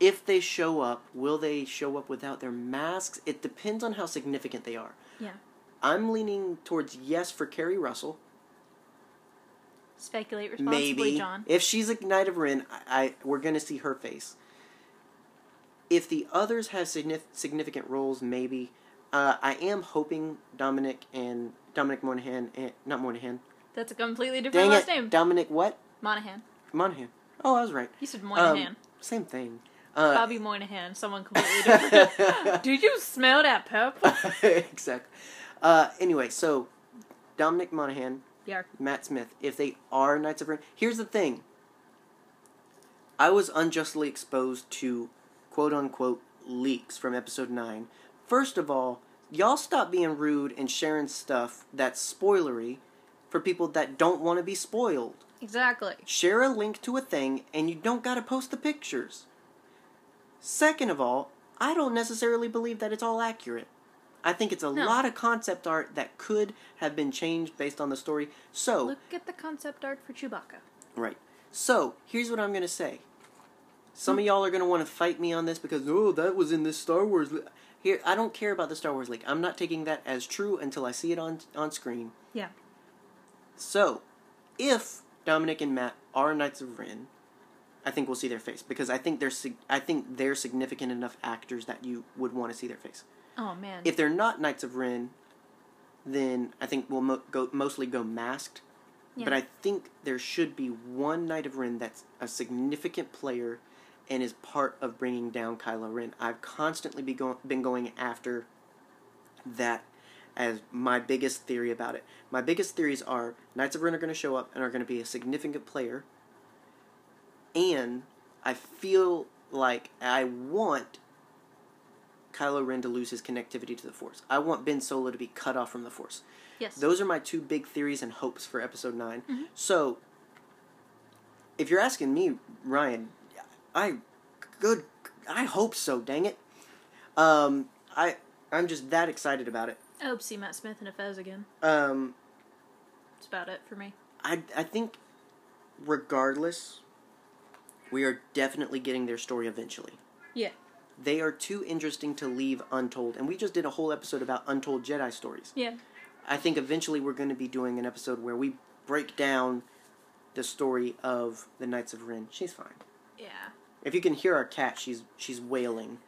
If they show up, will they show up without their masks? It depends on how significant they are.
Yeah.
I'm leaning towards yes for Keri Russell.
Speculate responsibly,
Maybe
John.
if she's a Knight of Ren, I, I we're gonna see her face. If the others have signif- significant roles, maybe. Uh, I am hoping Dominic and Dominic Monaghan, and, not Monaghan.
That's a completely different
Dang
last
it,
name.
Dominic what?
Monahan.
Monahan. Oh, I was right.
You said Moynihan.
Um, same thing. Uh,
Bobby Moynihan. Someone completely different. Did you smell that pepper?
exactly. Uh, anyway, so Dominic Monaghan,
Yeah.
Matt Smith, if they are Knights of Ren, here's the thing. I was unjustly exposed to quote unquote leaks from episode 9. First of all, y'all stop being rude and sharing stuff that's spoilery for people that don't want to be spoiled.
Exactly.
Share a link to a thing and you don't gotta post the pictures. Second of all, I don't necessarily believe that it's all accurate. I think it's a
No.
lot of concept art that could have been changed based on the story. So,
Look at the concept art for Chewbacca.
right. So, here's what I'm to say. Some of hmm. y'all are to want to fight me on this because, oh, that was in this Star Wars. Li-. Here, I don't care about the Star Wars leak. I'm not taking that as true until I see it on on screen.
Yeah.
So, if Dominic and Matt are Knights of Ren, I think we'll see their face because I think they're sig- I think they're significant enough actors that you would want to see their face.
Oh man.
If they're not Knights of Ren, then I think we'll mo- go mostly go masked.
Yeah.
But I think there should be one Knight of Ren that's a significant player and is part of bringing down Kylo Ren. I've constantly be go- been going after that as my biggest theory about it. My biggest theories are Knights of Ren are going to show up and are going to be a significant player. And I feel like I want Kylo Ren to lose his connectivity to the Force. I want Ben Solo to be cut off from the Force.
yes.
Those are my two big theories and hopes for episode 9
Mhm.
So, if you're asking me, Ryan, I good I hope so, dang it. Um I I'm just that excited about it.
I hope to see Matt Smith in a fez again.
Um
That's about it for me.
I I think regardless we are definitely getting their story eventually.
Yeah.
They are too interesting to leave untold. And we just did a whole episode about untold Jedi stories.
Yeah.
I think eventually we're going to be doing an episode where we break down the story of the Knights of Ren. She's fine.
Yeah.
If you can hear our cat, she's she's wailing,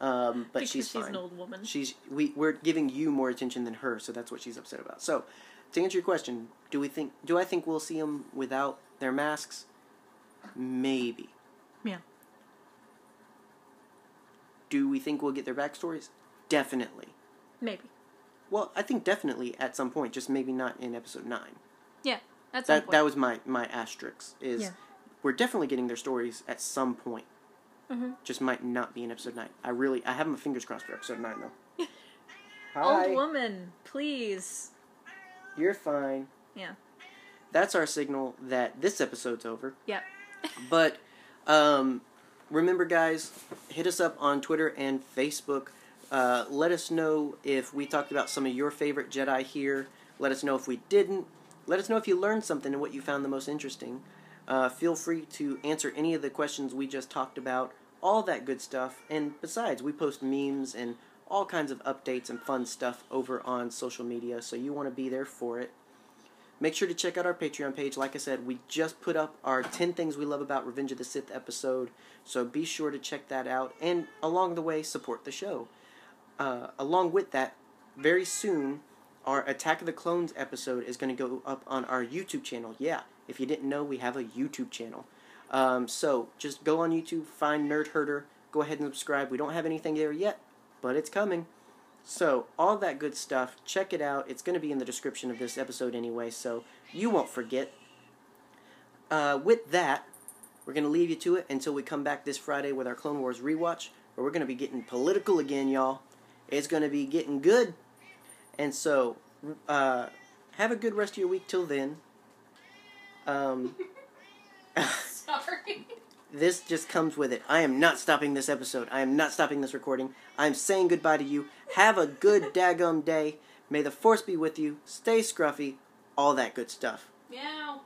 um, but she's
she's
fine.
an old woman.
She's we we're giving you more attention than her, so that's what she's upset about. So, to answer your question, do we think do I think we'll see them without their masks? Maybe.
Yeah.
Do we think we'll get their backstories? Definitely.
Maybe.
Well, I think definitely at some point, just maybe not in episode nine.
Yeah. That's some
That that was my my asterisk is
Yeah.
we're definitely getting their stories at some point.
Mhm.
Just might not be in episode nine. I really I have my fingers crossed for episode nine though.
Old woman, please.
You're fine.
Yeah.
That's our signal that this episode's over.
Yep.
But um, remember, guys, hit us up on Twitter and Facebook. Uh, let us know if we talked about some of your favorite Jedi here. Let us know if we didn't. Let us know if you learned something and what you found the most interesting. Uh, feel free to answer any of the questions we just talked about, all that good stuff. And besides, we post memes and all kinds of updates and fun stuff over on social media, so you want to be there for it. Make sure to check out our Patreon page. Like I said, we just put up our 10 Things We Love About Revenge of the Sith episode, so be sure to check that out. And along the way, support the show. Uh, along with that, very soon, our Attack of the Clones episode is going to go up on our YouTube channel. Yeah, if you didn't know, we have a YouTube channel. Um, so just go on YouTube, find Nerd Herder, go ahead and subscribe. We don't have anything there yet, but it's coming. So, all that good stuff, check it out. It's going to be in the description of this episode anyway, so you won't forget. Uh, with that, We're going to leave you to it until we come back this Friday with our Clone Wars rewatch, where we're going to be getting political again, y'all. It's going to be getting good. And so, uh, have a good rest of your week till then. Um,
Sorry.
this just comes with it. I am not stopping this episode. I am not stopping this recording. I am saying goodbye to you. Have a good daggum day. May the force be with you. Stay scruffy. All that good stuff.
Yeah.